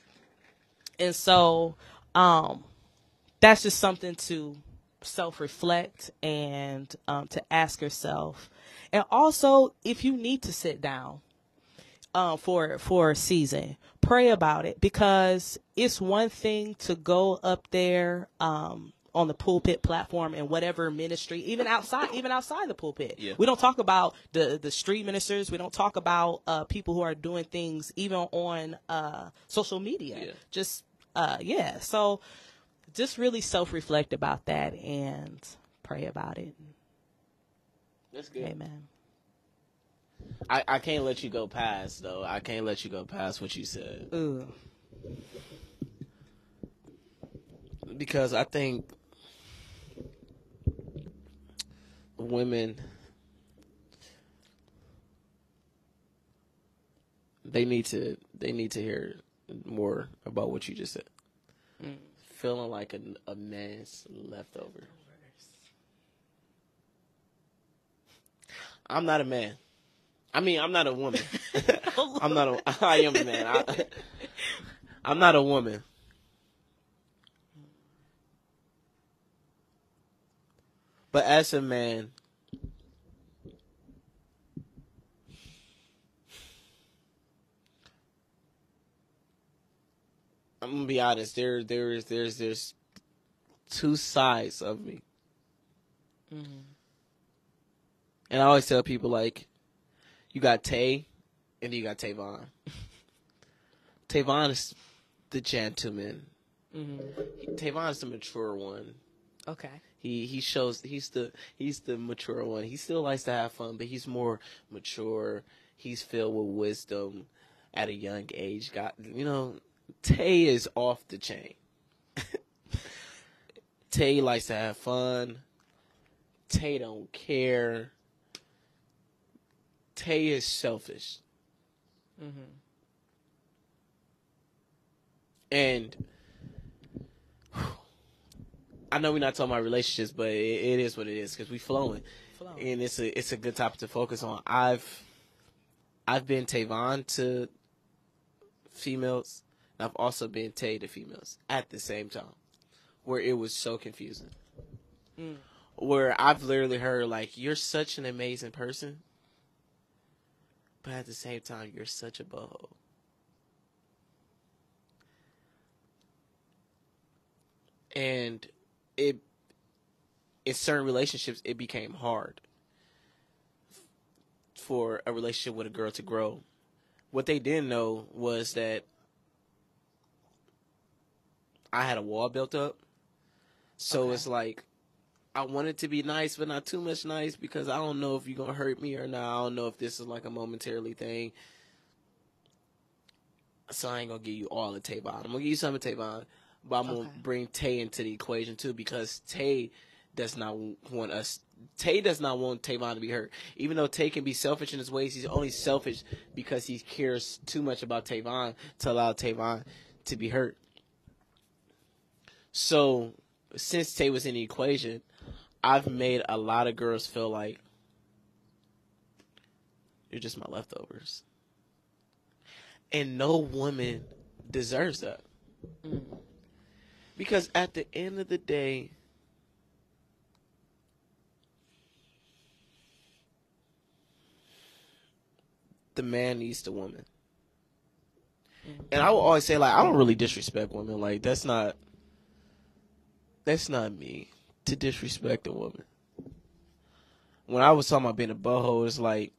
and so um that's just something to self-reflect and um, to ask yourself and also if you need to sit down um, for for a season pray about it because it's one thing to go up there um, on the pulpit platform and whatever ministry, even outside, even outside the pulpit. Yeah. We don't talk about the the street ministers. We don't talk about uh, people who are doing things even on uh, social media. Yeah. Just uh, yeah. So just really self reflect about that and pray about it. That's good. Amen. I, I can't let you go past though. I can't let you go past what you said Ooh. because I think women they need to they need to hear more about what you just said. Mm. Feeling like a, a man's leftover. I'm not a man. I mean, I'm not a woman. I'm not a. I am a man. I, I'm not a woman. But as a man, I'm gonna be honest. There, there is, there's, there's two sides of me, mm-hmm. and I always tell people like, you got Tay, and you got Tavon. Tavon is the gentleman. Mm-hmm. Tavon is the mature one. Okay. He he shows he's the he's the mature one. He still likes to have fun, but he's more mature. He's filled with wisdom at a young age. Got you know, Tay is off the chain. Tay likes to have fun. Tay don't care. Tay is selfish. Mm-hmm. And I know we're not talking about relationships, but it, it is what it is because we flowing, Flowing. and it's a it's a good topic to focus on. I've I've been Tavon to females, I've also been Tay to females at the same time, where it was so confusing. Mm. Where I've literally heard like, "You're such an amazing person," but at the same time, you're such a boho. and it in certain relationships it became hard for a relationship with a girl to grow what they didn't know was that i had a wall built up so Okay. it's like i wanted it to be nice but not too much nice because i don't know if you're gonna hurt me or not i don't know if this is like a momentarily thing so I ain't gonna give you all of Tavon. I'm gonna give you some of Tavon, but I'm gonna bring Tay into the equation too because Tay does not want us. Tay does not want Tavon to be hurt. Even though Tay can be selfish in his ways, he's only selfish because he cares too much about Tavon to allow Tavon to be hurt. So since Tay was in the equation, I've made a lot of girls feel like you're just my leftovers. And no woman deserves that. Because at the end of the day, the man needs the woman. And I will always say, like, I don't really disrespect women. Like, that's not that's not me to disrespect a woman. When I was talking about being a boho, it's like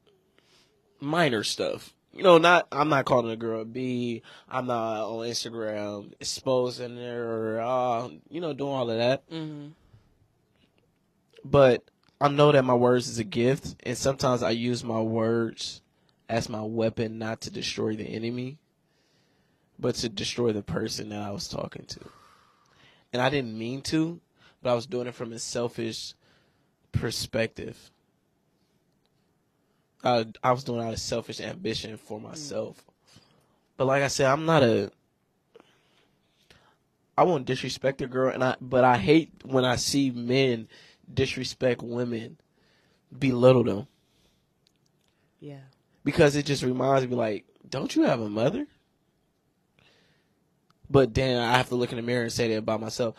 minor stuff. You know, not I'm not calling a girl a B. I'm not on Instagram exposing her or uh, you know doing all of that. Mm-hmm. But I know that my words is a gift, and sometimes I use my words as my weapon, not to destroy the enemy, but to destroy the person that I was talking to. And I didn't mean to, but I was doing it from a selfish perspective. I, I was doing it out of selfish ambition for mm. myself. But like I said, I'm not a. I won't disrespect a girl, and I but I hate when I see men disrespect women, belittle them, Yeah. because it just reminds me like, don't you have a mother? But then I have to look in the mirror and say that about myself.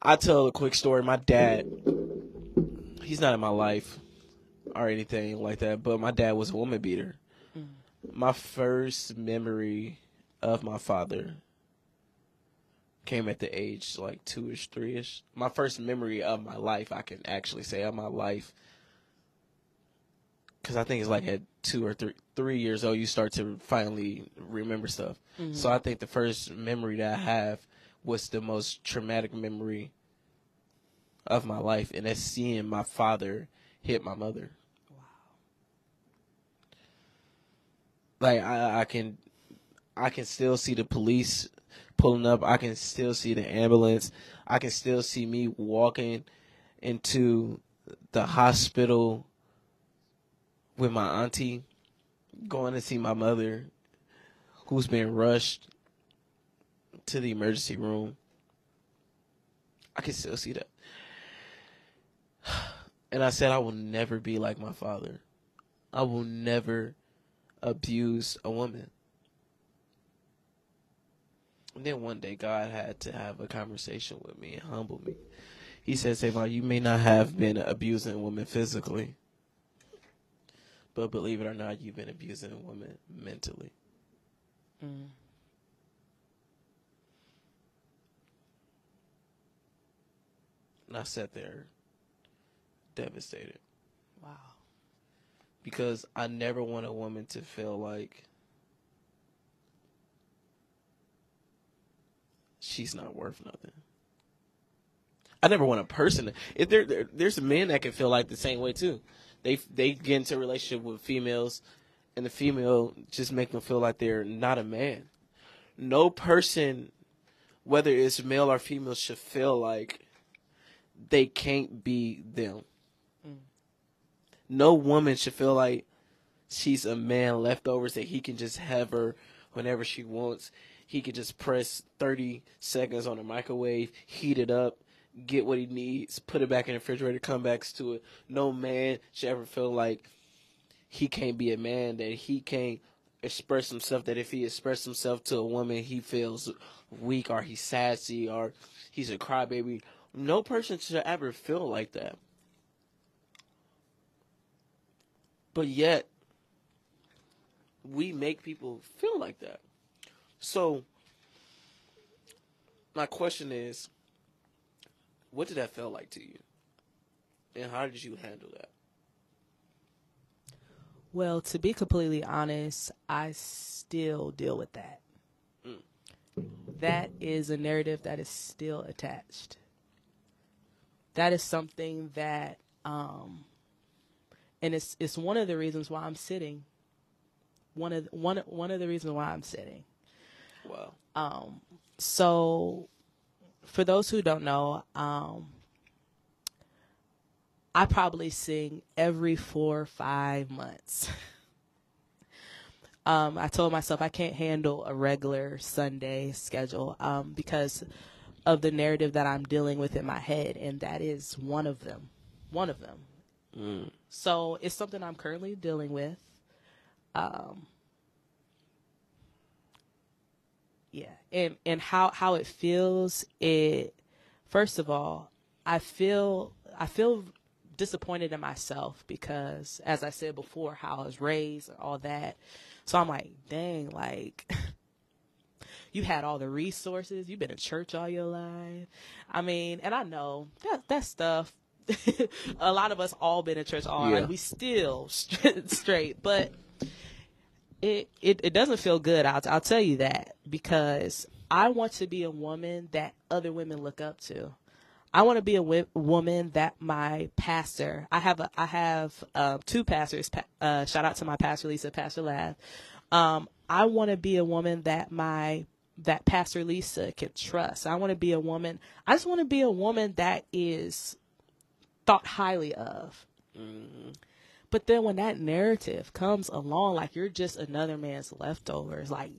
I tell a quick story. My dad, he's not in my life or anything like that, but my dad was a woman beater. Mm. My first memory of my father came at the age like two ish, three ish. My first memory of my life, I can actually say of my life, because I think it's like at two or three three years old you start to finally remember stuff. Mm-hmm. So I think the first memory that I have was the most traumatic memory of my life, and that's seeing my father hit my mother. Like I, I can, I can still see the police pulling up. I can still see the ambulance. I can still see me walking into the hospital with my auntie, going to see my mother, who's been rushed to the emergency room. I can still see that. And I said, I will never be like my father. I will never abuse a woman. And then one day, God had to have a conversation with me and humble me. He said, Savon, you may not have been abusing women physically, but believe it or not, you've been abusing a woman mentally. Mm. And I sat there devastated Wow. because I never want a woman to feel like she's not worth nothing. I never want a person. To, if there, there, there's men that can feel like the same way too. They they get into a relationship with females, and the female just make them feel like they're not a man. No person, whether it's male or female, should feel like they can't be them. No woman should feel like she's a man leftovers that he can just have her whenever she wants. He can just press 30 seconds on the microwave, heat it up, get what he needs, put it back in the refrigerator, come back to it. No man should ever feel like he can't be a man, that he can't express himself, that if he expresses himself to a woman, he feels weak or he's sassy or he's a crybaby. No person should ever feel like that. But yet, we make people feel like that. So, my question is, what did that feel like to you? And how did you handle that? Well, to be completely honest, I still deal with that. That is a narrative that is still attached. That is something that, um, and it's it's one of the reasons why I'm sitting. One of one one of the reasons why I'm sitting. Wow. Um, so, for those who don't know, um, I probably sing every four or five months. um, I told myself I can't handle a regular Sunday schedule um, because of the narrative that I'm dealing with in my head, and that is one of them. One of them. Mm. So it's something I'm currently dealing with. Um, yeah, and and how how it feels. It first of all, I feel I feel disappointed in myself because, as I said before, how I was raised and all that. So I'm like, dang, like. You had all the resources. You've been in church all your life. I mean, and I know that that stuff a lot of us all been in church all Yeah. We still straight, but it, it doesn't feel good. I'll I'll tell you that because I want to be a woman that other women look up to. I want to be a wi- woman that my pastor. I have a I have um, two pastors. Pa- uh, shout out to my pastor Lisa, Pastor Lav. Um, I want to be a woman that my that Pastor Lisa can trust. I want to be a woman. I just want to be a woman that is thought highly of. But then when that narrative comes along, like you're just another man's leftovers, like,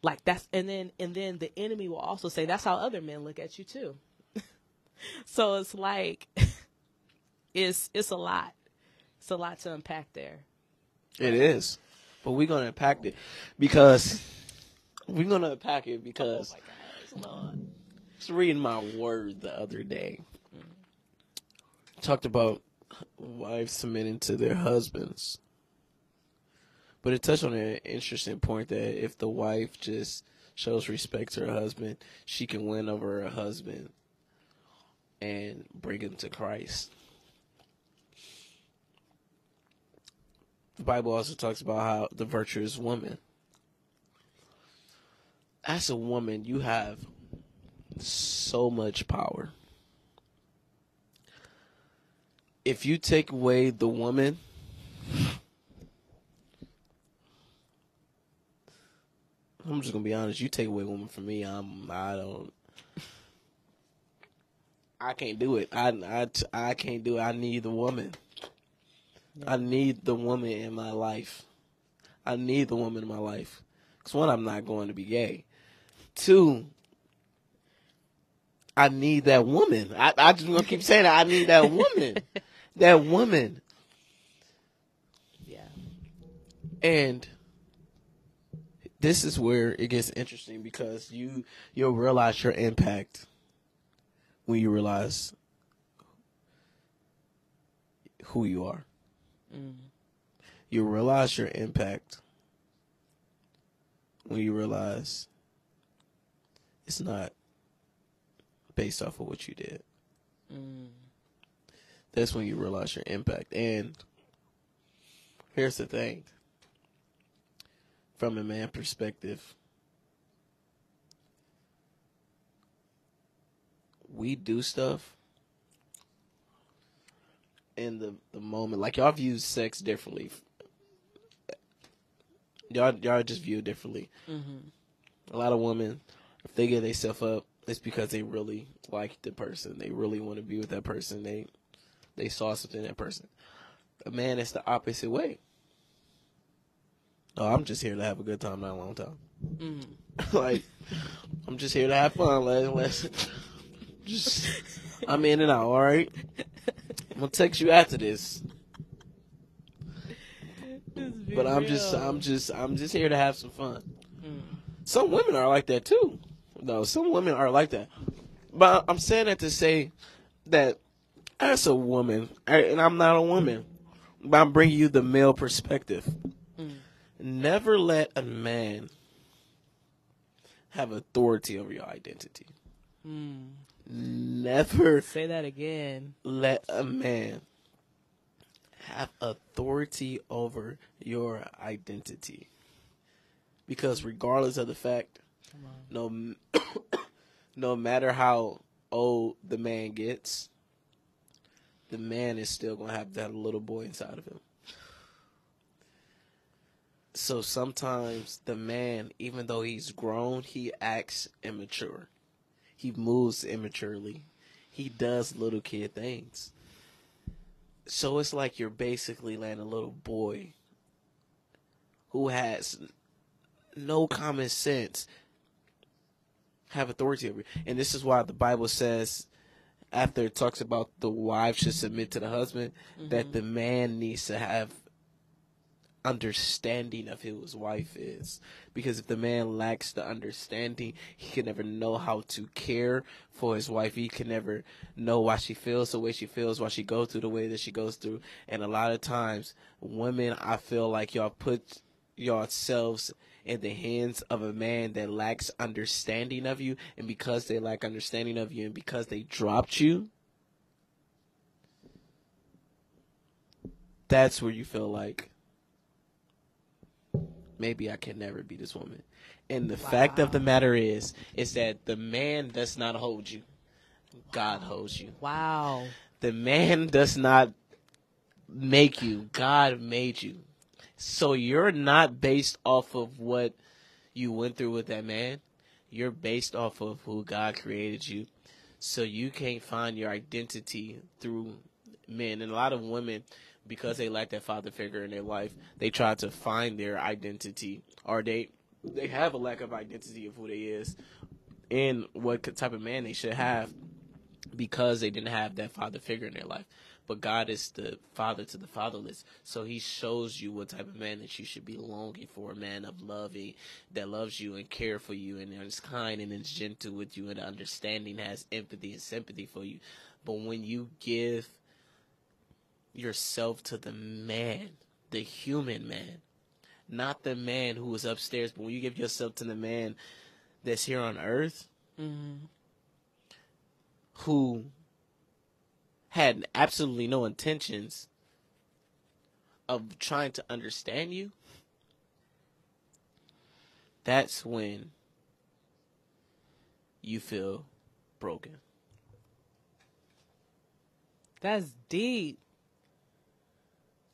like that's, and then, and then the enemy will also say that's how other men look at you too. so it's like, it's, it's a lot. It's a lot to unpack there. It is. But we're going to unpack it because we're going to unpack it because Oh Lord. I was reading my word the other day. Talked about wives submitting to their husbands. But it touched on an interesting point that if the wife just shows respect to her husband, she can win over her husband and bring him to Christ. The Bible also talks about how the virtuous woman. As a woman, you have so much power. If you take away the woman, I'm just gonna be honest. You take away a woman from me, I'm I don't. I can't do it. I I I can't do it. I need the woman. I need the woman in my life. I need the woman in my life. Cause one, I'm not going to be gay. Two, I need that woman. I, I just gonna keep saying that. I need that woman. that woman. Yeah. And this is where it gets interesting because you you'll realize your impact when you realize who you are. Mm-hmm. You realize your impact when you realize it's not based off of what you did. Mm. That's when you realize your impact. And here's the thing from a man perspective, we do stuff in the, the moment. Like y'all view sex differently. Y'all y'all just view it differently. Mm-hmm. A lot of women, if they get themselves up, it's because they really like the person. They really want to be with that person. They they saw something in that person. A man is the opposite way. Oh, I'm just here to have a good time, not a long time. like, I'm just here to have fun. Let's, let's just, I'm in and out. All right. I'm gonna text you after this, but I'm just, I'm just, I'm just here to have some fun. Some women are like that too. No, some women are like that. But I'm saying that to say that as a woman, and I'm not a woman, but I'm bringing you the male perspective. Mm. Never let a man have authority over your identity. Hmm. Never Say that again. let a man have authority over your identity. Because regardless of the fact, no no matter how old the man gets, the man is still going to have that little boy inside of him. So sometimes the man, even though he's grown, he acts immature. He moves immaturely. He does little kid things. So it's like you're basically letting a little boy who has no common sense have authority over you. And this is why the Bible says after it talks about the wife should submit to the husband, that mm-hmm. the man needs to have understanding of who his wife is. Because if the man lacks the understanding, he can never know how to care for his wife. He can never know why she feels the way she feels, why she goes through the way that she goes through. And a lot of times, women, I feel like y'all put yourselves in the hands of a man that lacks understanding of you. And because they lack understanding of you and because they dropped you, that's where you feel like maybe I can never be this woman. And the fact of the matter is, is that the man does not hold you. God holds you. Wow. The man does not make you. God made you. So you're not based off of what you went through with that man. You're based off of who God created you. So you can't find your identity through men. And a lot of women, because they lack that father figure in their life, they try to find their identity or they they have a lack of identity of who they is and what type of man they should have because they didn't have that father figure in their life. But God is the father to the fatherless. So he shows you what type of man that you should be longing for. A man of loving that loves you and care for you and is kind and is gentle with you and understanding, has empathy and sympathy for you. But when you give yourself to the man, the human man, not the man who is upstairs, but when you give yourself to the man that's here on earth Mm-hmm. who had absolutely no intentions of trying to understand you, that's when you feel broken. That's deep.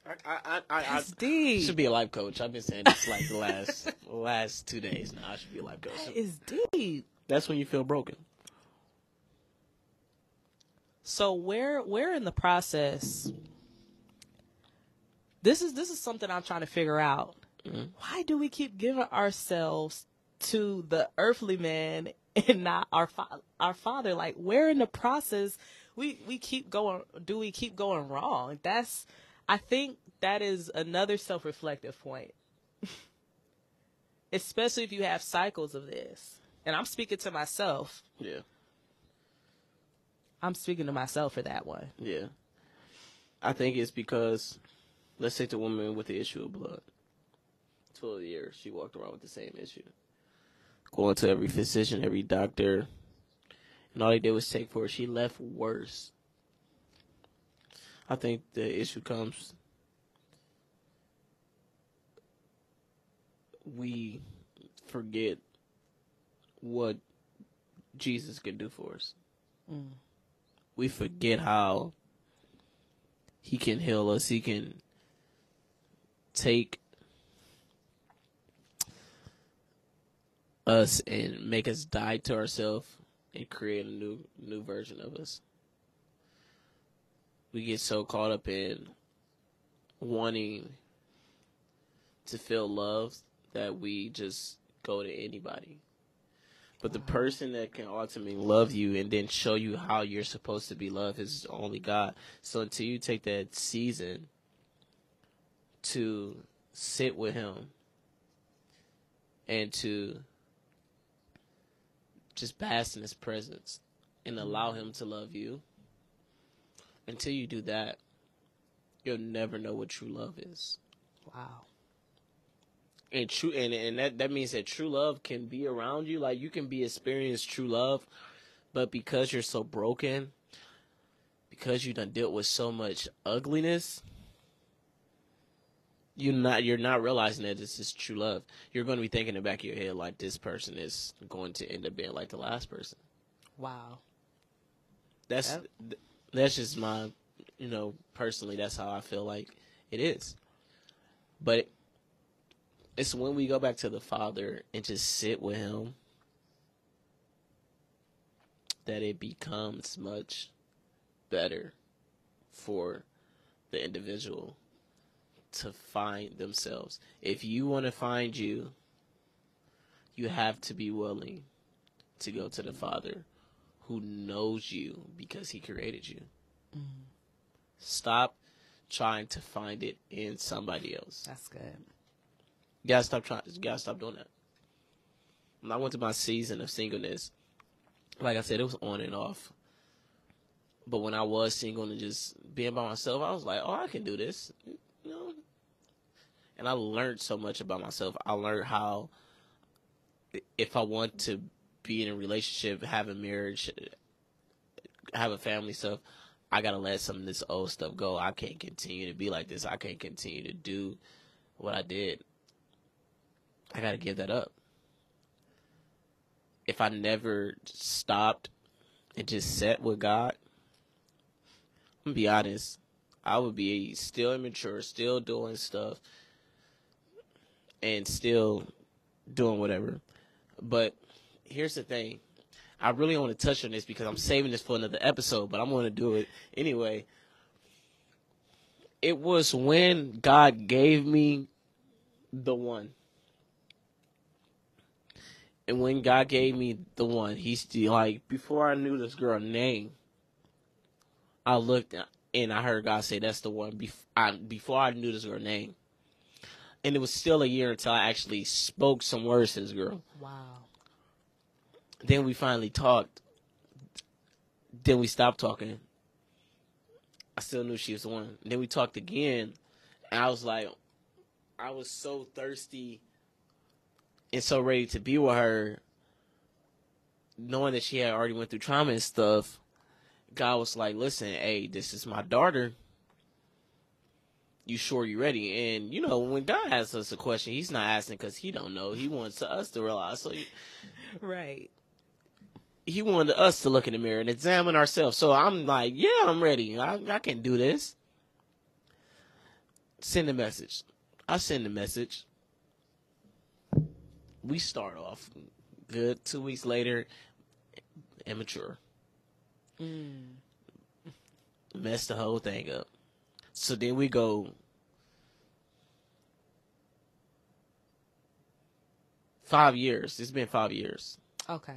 I I I, That's deep. should be a life coach. I've been saying this like the last last two days now. I should be a life coach. is deep. That's when you feel broken. So where where in the process? This is this is something I'm trying to figure out. Mhm. Why do we keep giving ourselves to the earthly man and not our fa- our father? Like where in the process we we keep going? Do we keep going wrong? That's I think that is another self reflective point, especially if you have cycles of this. And I'm speaking to myself. Yeah, I'm speaking to myself for that one. yeah. I think it's because let's take the woman with the issue of blood. Twelve years she walked around with the same issue. Going to every physician, every doctor, and all they did was take for her. She left worse. I think the issue comes we forget what Jesus can do for us. Mm. We forget how he can heal us. He can take us and make us die to ourselves and create a new new version of us. We get so caught up in wanting to feel loved that we just go to anybody. But the person that can ultimately love you and then show you how you're supposed to be loved is only God. So until you take that season to sit with Him and to just bask in His presence and allow Him to love you, until you do that, you'll never know what true love is Wow. And true and, and that that means that true love can be around you like you can be experience true love but because you're so broken because you done dealt with so much ugliness you're not you're not realizing that this is true love you're going to be thinking in the back of your head like this person is going to end up being like the last person Wow. that's Yep. th- that's just my you know personally that's how i feel like it is but it's when we go back to the father and just sit with him that it becomes much better for the individual to find themselves if you want to find you you have to be willing to go to the father who knows you because he created you. Mm-hmm. Stop trying to find it in somebody else. That's good. You gotta stop trying. You gotta stop doing that. When I went to my season of singleness, like I said, it was on and off. But when I was single and just being by myself, I was like, "Oh, I can do this," you know. And I learned so much about myself. I learned how, if I want to be in a relationship, have a marriage, have a family stuff, I gotta let some of this old stuff go. I can't continue to be like this. I can't continue to do what I did. I gotta give that up. If I never stopped and just sat with God, I'm gonna be honest, I would be still immature, still doing stuff, and still doing whatever. But here's the thing. I really want to touch on this because I'm saving this for another episode, but I'm going to do it anyway. It was when God gave me the one. And when God gave me the one, he's like, before I knew this girl name, I looked and I heard God say, that's the one. Bef- I, before I knew this girl name. And it was still a year until I actually spoke some words to this girl. Wow. Then we finally talked. Then we stopped talking. I still knew she was the one. Then we talked again, and I was like, I was so thirsty and so ready to be with her, knowing that she had already went through trauma and stuff, God was like, "Listen, hey, this is my daughter. You sure you ready?" And you know, when God asks us a question, He's not asking because He don't know. He wants us to realize. So Right. he wanted us to look in the mirror and examine ourselves. So I'm like, "Yeah, I'm ready. I, I can do this." Send a message. I send a message. We start off good. Two weeks later, immature. Mm. mess the whole thing up. So then we go five years. It's been five years. Okay.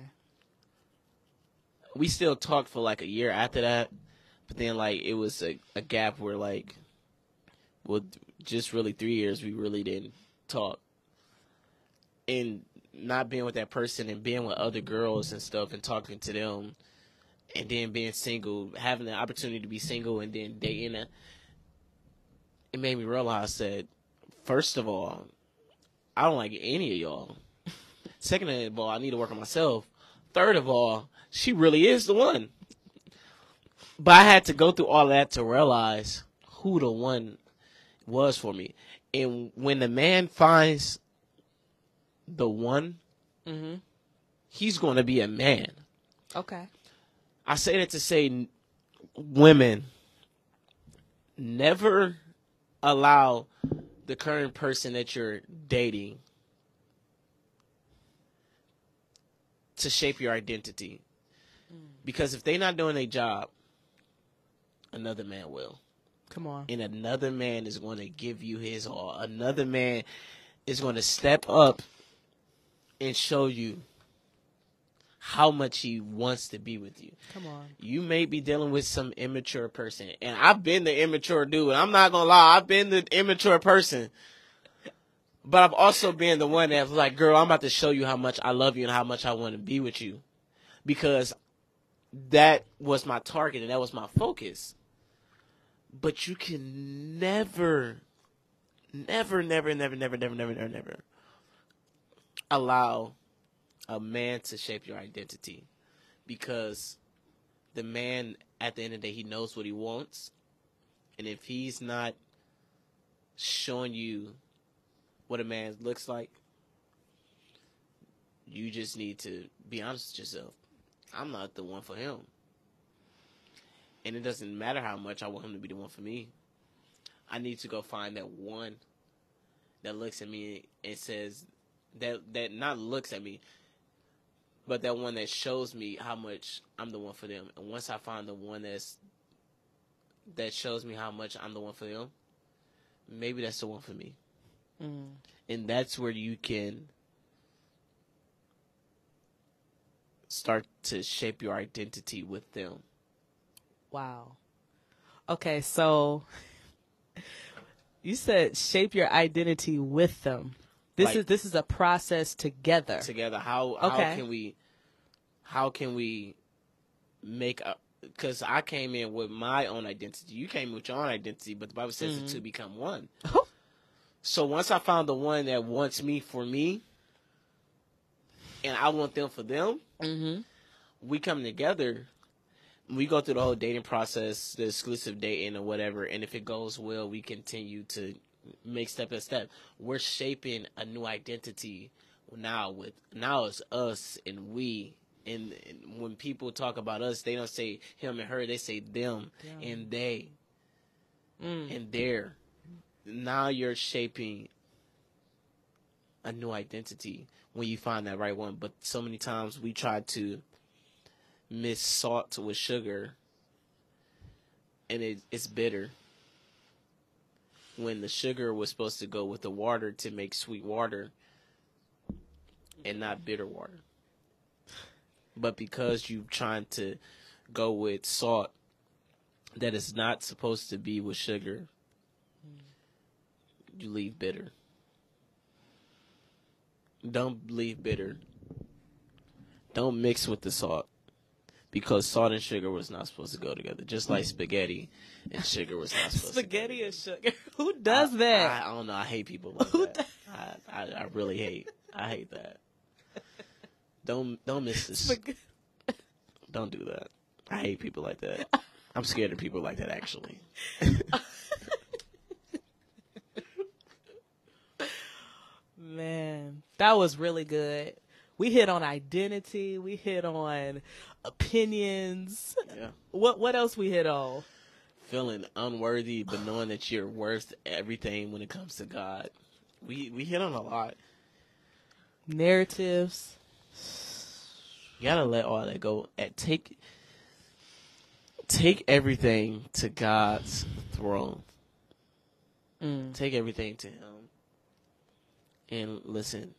We still talked for like a year after that, but then like it was a, a gap where like, well, just really three years we really didn't talk. And not being with that person and being with other girls and stuff and talking to them and then being single, having the opportunity to be single and then dating, uh, it made me realize that, first of all, I don't like any of y'all. Second of all, I need to work on myself. Third of all, she really is the one. But I had to go through all that to realize who the one was for me. And when the man finds the one, Mm-hmm. he's going to be a man. Okay. I say that to say, women, never allow the current person that you're dating to shape your identity. Because if they're not doing their job, another man will. Come on. And another man is going to give you his all. Another man is going to step up and show you how much he wants to be with you Come on. you may be dealing with some immature person. And I've been the immature dude. I'm not gonna lie, I've been the immature person. But I've also been the one that's like, girl, I'm about to show you how much I love you and how much I want to be with you. Because that was my target and that was my focus. But you can never, never, never, never, never, never, never, never, never allow a man to shape your identity. Because the man at the end of the day he knows what he wants. And if he's not showing you what a man looks like you just need to be honest with yourself. I'm not the one for him. And it doesn't matter how much i want him to be the one for me. I need to go find that one that looks at me and says that that not looks at me but that one that shows me how much I'm the one for them. And once I find the one that's that shows me how much I'm the one for them, maybe that's the one for me. Mm. And that's where you can start to shape your identity with them. Wow. Okay, so you said shape your identity with them. This Like- is this is a process together. Together, how how can we how can we make a because I came in with my own identity. You came with your own identity, but the Bible says the two become one. So once I found the one that wants me for me, and I want them for them, mm-hmm. we come together. We go through the whole dating process, the exclusive dating or whatever, and if it goes well, we continue to make step by step. We're shaping a new identity now. With now it's us and we. And, and when people talk about us, they don't say him and her; they say them Them. and they Mm. and there. Now you're shaping a new identity when you find that right one. But so many times we try to miss salt with sugar, and it, it's bitter. When the sugar was supposed to go with the water to make sweet water, and not bitter water. But because you're trying to go with salt that is not supposed to be with sugar, you leave bitter. Don't leave bitter. Don't mix with the salt. Because salt and sugar was not supposed to go together. Just like mm. spaghetti and sugar was not supposed Spaghetti to and sugar. Who does I, that? I, I don't know. I hate people like Who that. I, I, I really hate. I hate that. Don't don't miss this. Spag- Don't do that. I hate people like that. I'm scared of people like that actually. Man, that was really good. We hit on identity. We hit on opinions. Yeah. What what else we hit on? Feeling unworthy, but knowing that you're worth everything when it comes to God. We we hit on a lot. Narratives. You gotta let all that go. And take take everything to God's throne. Mm. Take everything to Him. And listen,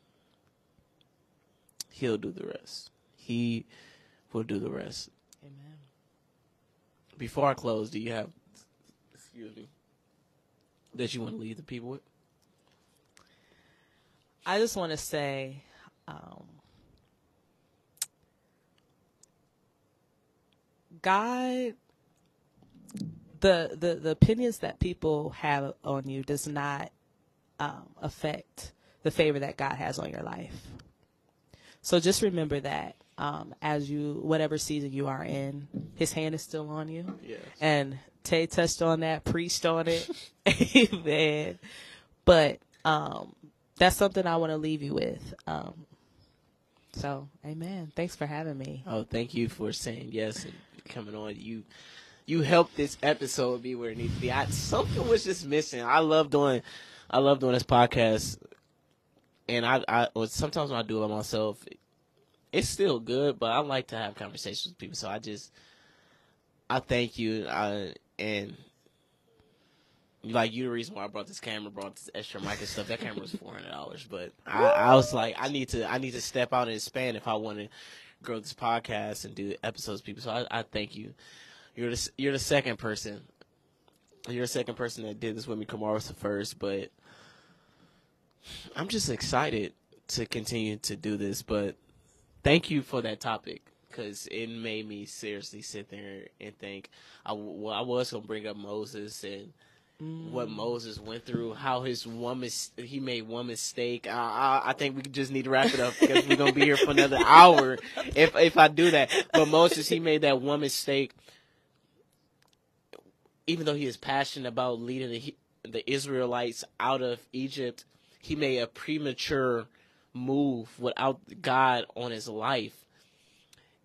He'll do the rest. He will do the rest. Amen. Before I close, do you have, excuse me, that you want to leave the people with? I just want to say, um, God, the, the the opinions that people have on you does not um, affect the favor that God has on your life. So just remember that um, as you, whatever season you are in, His hand is still on you. Yes. And Tay touched on that, preached on it. Amen. But um, that's something I want to leave you with. Um, so, amen. Thanks for having me. Oh, thank you for saying yes and coming on. You you helped this episode be where it needs to be. I, something was just missing. I love doing I love doing this podcast, and I I sometimes when I do it by myself, it's still good. But I like to have conversations with people. So I just I thank you. I and. Like you, the reason why I brought this camera, brought this extra mic and stuff. That camera was four hundred dollars, but I, I was like, I need to, I need to step out and expand if I want to grow this podcast and do episodes, people. So I, I thank you. You're the you're the second person. You're the second person that did this with me. Kamar was the first, but I'm just excited to continue to do this. But thank you for that topic because it made me seriously sit there and think. I, well, I was gonna bring up Moses and what mm. Moses went through, how his one mis- he made one mistake. I, I, I think we just need to wrap it up because we're gonna be here for another hour if if I do that. But Moses, he made that one mistake. Even though he is passionate about leading the the Israelites out of Egypt, he made a premature move without God on his life,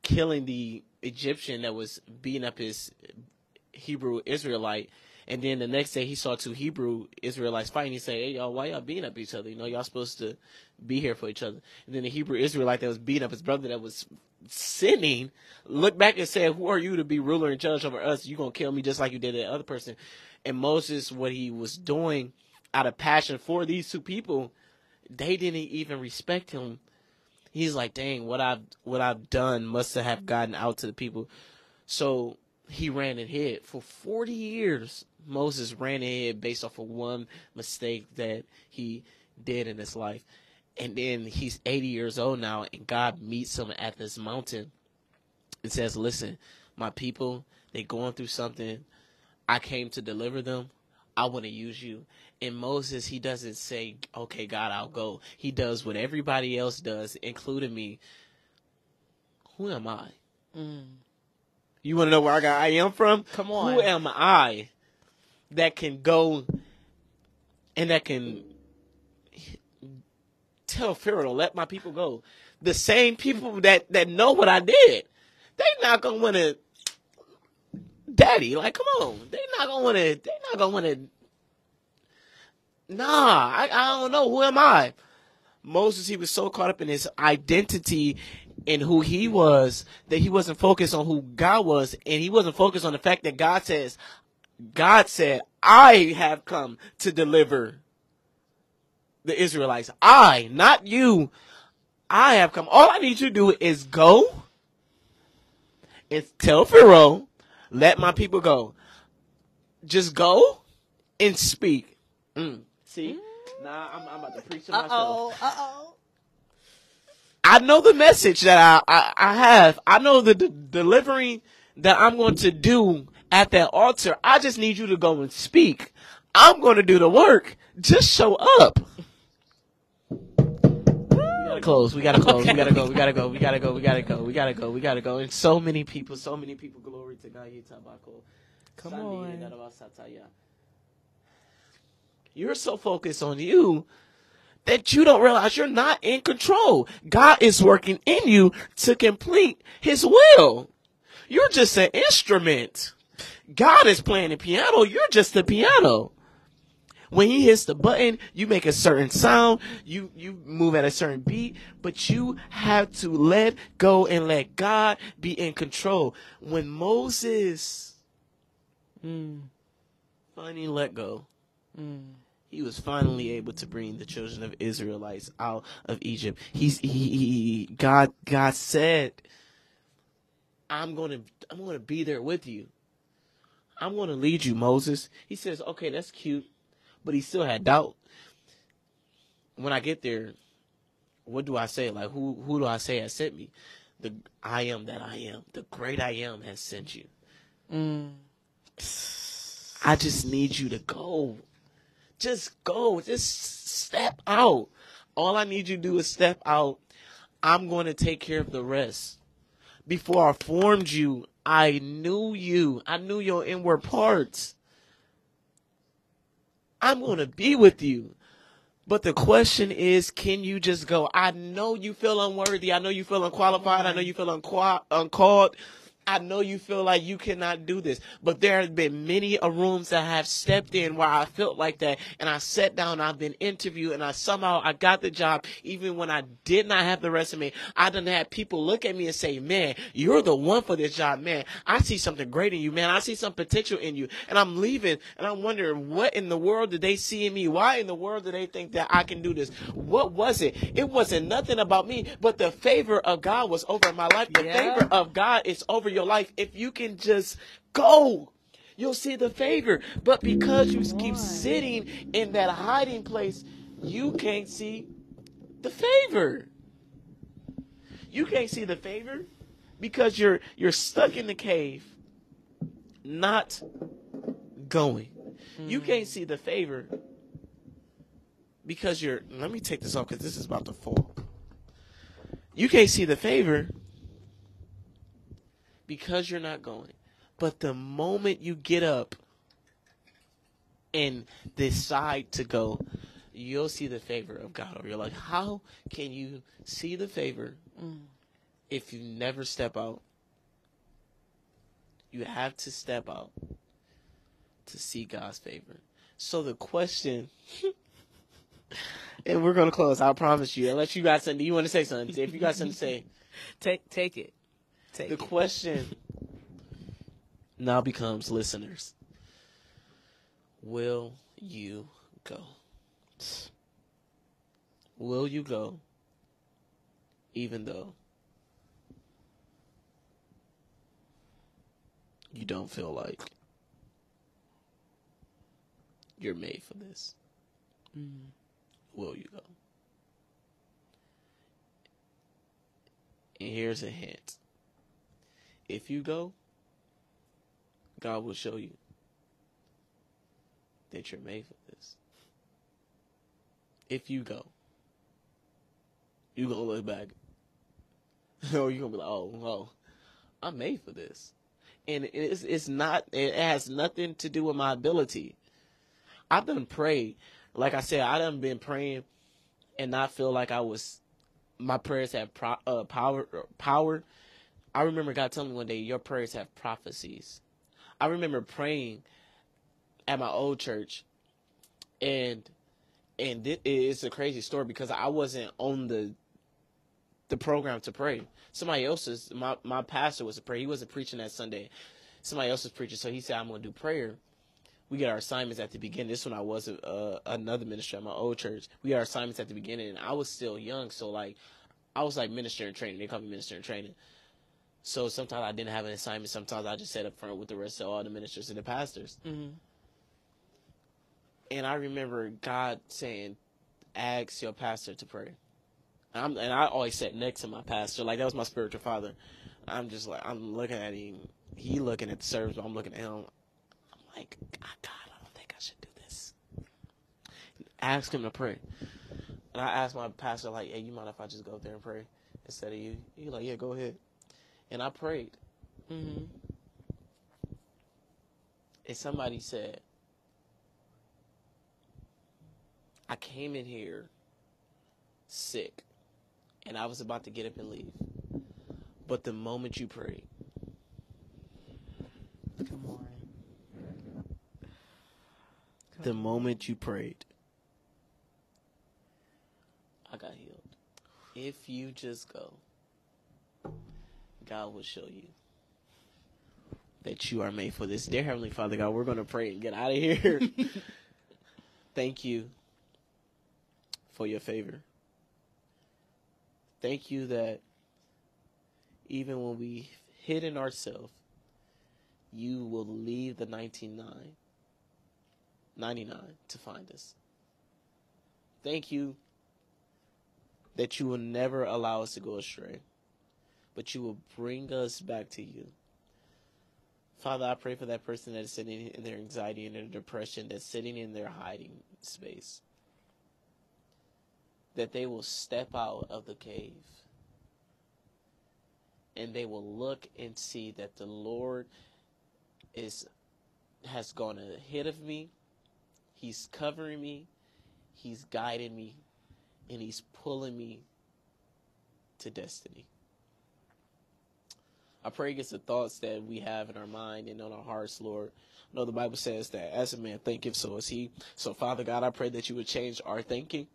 killing the Egyptian that was beating up his Hebrew Israelite. And then the next day he saw two Hebrew Israelites fighting. He said, Hey y'all, why y'all beating up each other? You know, y'all supposed to be here for each other. And then the Hebrew Israelite that was beating up his brother that was sinning looked back and said, Who are you to be ruler and judge over us? You're gonna kill me just like you did that other person. And Moses, what he was doing out of passion for these two people, they didn't even respect him. He's like, dang, what I've what I've done must have mm-hmm. gotten out to the people. So he ran and hid for forty years. Moses ran and hid based off of one mistake that he did in his life. And then he's 80 years old now, and God meets him at this mountain and says, Listen, my people, they going through something. I came to deliver them. I want to use you. And Moses, he doesn't say, Okay, God, I'll go. He does what everybody else does, including me. Who am I? Mm. You want to know where I got I am from? Come on. Who am I that can go and that can tell Pharaoh to let my people go? The same people that that know what I did, they not gonna want to. Daddy, like, come on, they not gonna want to. They not gonna want to. Nah, I, I don't know. Who am I? Moses, he was so caught up in his identity and who he was that he wasn't focused on who God was, and he wasn't focused on the fact that God says, God said, I have come to deliver the Israelites. I, not you. I have come. All I need you to do is go and tell Pharaoh, let my people go. Just go and speak. Mm. See? Nah, I'm, I'm about to preach to Uh myself. Uh oh. I know the message that I, I, I have. I know the, the delivery that I'm going to do at that altar. I just need you to go and speak. I'm going to do the work. Just show up. You gotta close. We gotta close. We gotta go. We gotta go. We gotta go. We gotta go. We gotta go. We gotta go. And so many people. So many people. Glory to God. Come on. You're so focused on you that you don't realize you're not in control. God is working in you to complete his will. You're just an instrument. God is playing the piano. You're just the piano. When he hits the button, you make a certain sound, you, you move at a certain beat, but you have to let go and let God be in control. When Moses Mm, finally let go, mm. He was finally able to bring the children of Israelites out of Egypt. He's he, he, God God said, "I'm going to I'm going to be there with you. I'm going to lead you, Moses." He says, "Okay, that's cute," but he still had doubt. When I get there, what do I say? Like who who do I say has sent me? The I am that I am. The great I am has sent you. Mm. I just need you to go. Just go. Just step out. All I need you to do is step out. I'm going to take care of the rest. Before I formed you, I knew you. I knew your inward parts. I'm going to be with you. But the question is, can you just go? I know you feel unworthy. I know you feel unqualified. I know you feel unqua- uncalled. I know you feel like you cannot do this, but there have been many a rooms that I have stepped in where I felt like that, and I sat down, I've been interviewed, and I somehow I got the job, even when I did not have the resume. I done had people look at me and say, "Man, you're the one for this job, man. I see something great in you, man. I see some potential in you." And I'm leaving, and I'm wondering, what in the world did they see in me? Why in the world did they think that I can do this? What was it? It wasn't nothing about me, but the favor of God was over my life. The Yeah. favor of God is over your life. If you can just go, you'll see the favor. But because you keep sitting in that hiding place, you can't see the favor. You can't see the favor because you're you're stuck in the cave, not going. You hmm. can't see the favor because you're. Let me take this off because this is about to fall. You can't see the favor because you're not going. But the moment you get up and decide to go, you'll see the favor of God over your life. How can you see the favor if you never step out? You have to step out to see God's favor. So the question, and we're gonna close. I promise you. Unless you got something, you want to say something? If you got something to say, Take take it. Take the it. question now becomes listeners. Will you go? Will you go even though you don't feel like you're made for this? Mm-hmm. Will you go? And here's a hint if you go, God will show you that you're made for this. If you go, you gonna look back. or you gonna be like, oh, oh, I'm made for this. And it's it's not it has nothing to do with my ability. I've done prayed. Like I said, I done been praying and not feel like I was my prayers have pro, uh, power power I remember God telling me one day, your prayers have prophecies. I remember praying at my old church, and and it, it's a crazy story because I wasn't on the the program to pray. Somebody else's my my pastor was a prayer. He wasn't preaching that Sunday. Somebody else was preaching, so he said, "I'm going to do prayer." We get our assignments at the beginning. This one I was uh, another minister at my old church. We got our assignments at the beginning, and I was still young, so like I was like minister in training. They call me minister in training. So sometimes I didn't have an assignment. Sometimes I just sat up front with the rest of all the ministers and the pastors. Mhm. And I remember God saying, "Ask your pastor to pray." And, I'm, and I always sat next to my pastor, like that was my spiritual father. I'm just like I'm looking at him. He looking at the service, but I'm looking at him. I'm like, God, I don't think I should do this. Ask him to pray. And I asked my pastor, like, hey, you mind if I just go up there and pray instead of you? He like, yeah, go ahead. And I prayed. hmm And somebody said, I came in here sick and I was about to get up and leave. But the moment you prayed, Come on. the moment you prayed, I got healed. If you just go, God will show you that you are made for this. Dear Heavenly Father God, we're going to pray and get out of here. Thank you for your favor. Thank you that even when we hid in ourselves, you will leave the 99, 99 to find us. Thank you that you will never allow us to go astray, but you will bring us back to you. Father, I pray for that person that is sitting in their anxiety and their depression, that's sitting in their hiding space, that they will step out of the cave and they will look and see that the Lord is has gone ahead of me. He's covering me. He's guiding me and he's pulling me to destiny. I pray against the thoughts that we have in our mind and on our hearts, Lord. I know the Bible says that as a man thinketh, so is he. So, Father God, I pray that you would change our thinking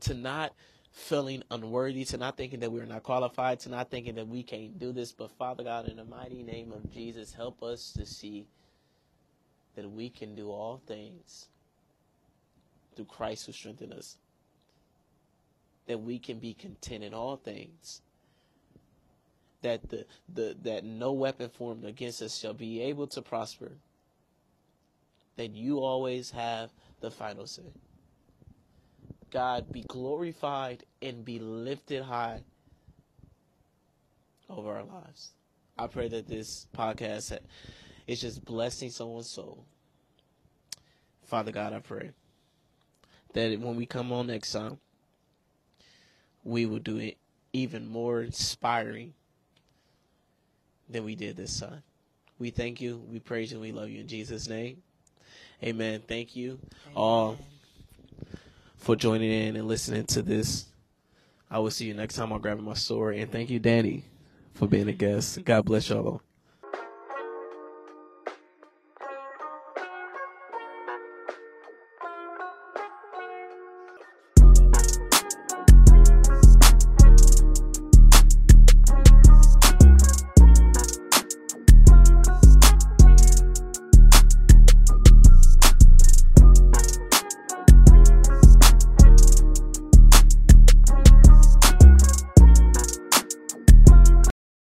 to not feeling unworthy, to not thinking that we're not qualified, to not thinking that we can't do this. But, Father God, in the mighty name of Jesus, help us to see that we can do all things through Christ who strengthens us. That we can be content in all things that the, the that no weapon formed against us shall be able to prosper. That you always have the final say. God be glorified and be lifted high over our lives. I pray that this podcast is just blessing someone's soul. Father God, I pray that when we come on next time, we will do it even more inspiring than we did this time. We thank you, we praise you, we love you in Jesus' name. Amen. Thank you all for joining in and listening to this. I will see you next time on grabbing my sword. And thank you, Danny, for being a guest. God bless y'all.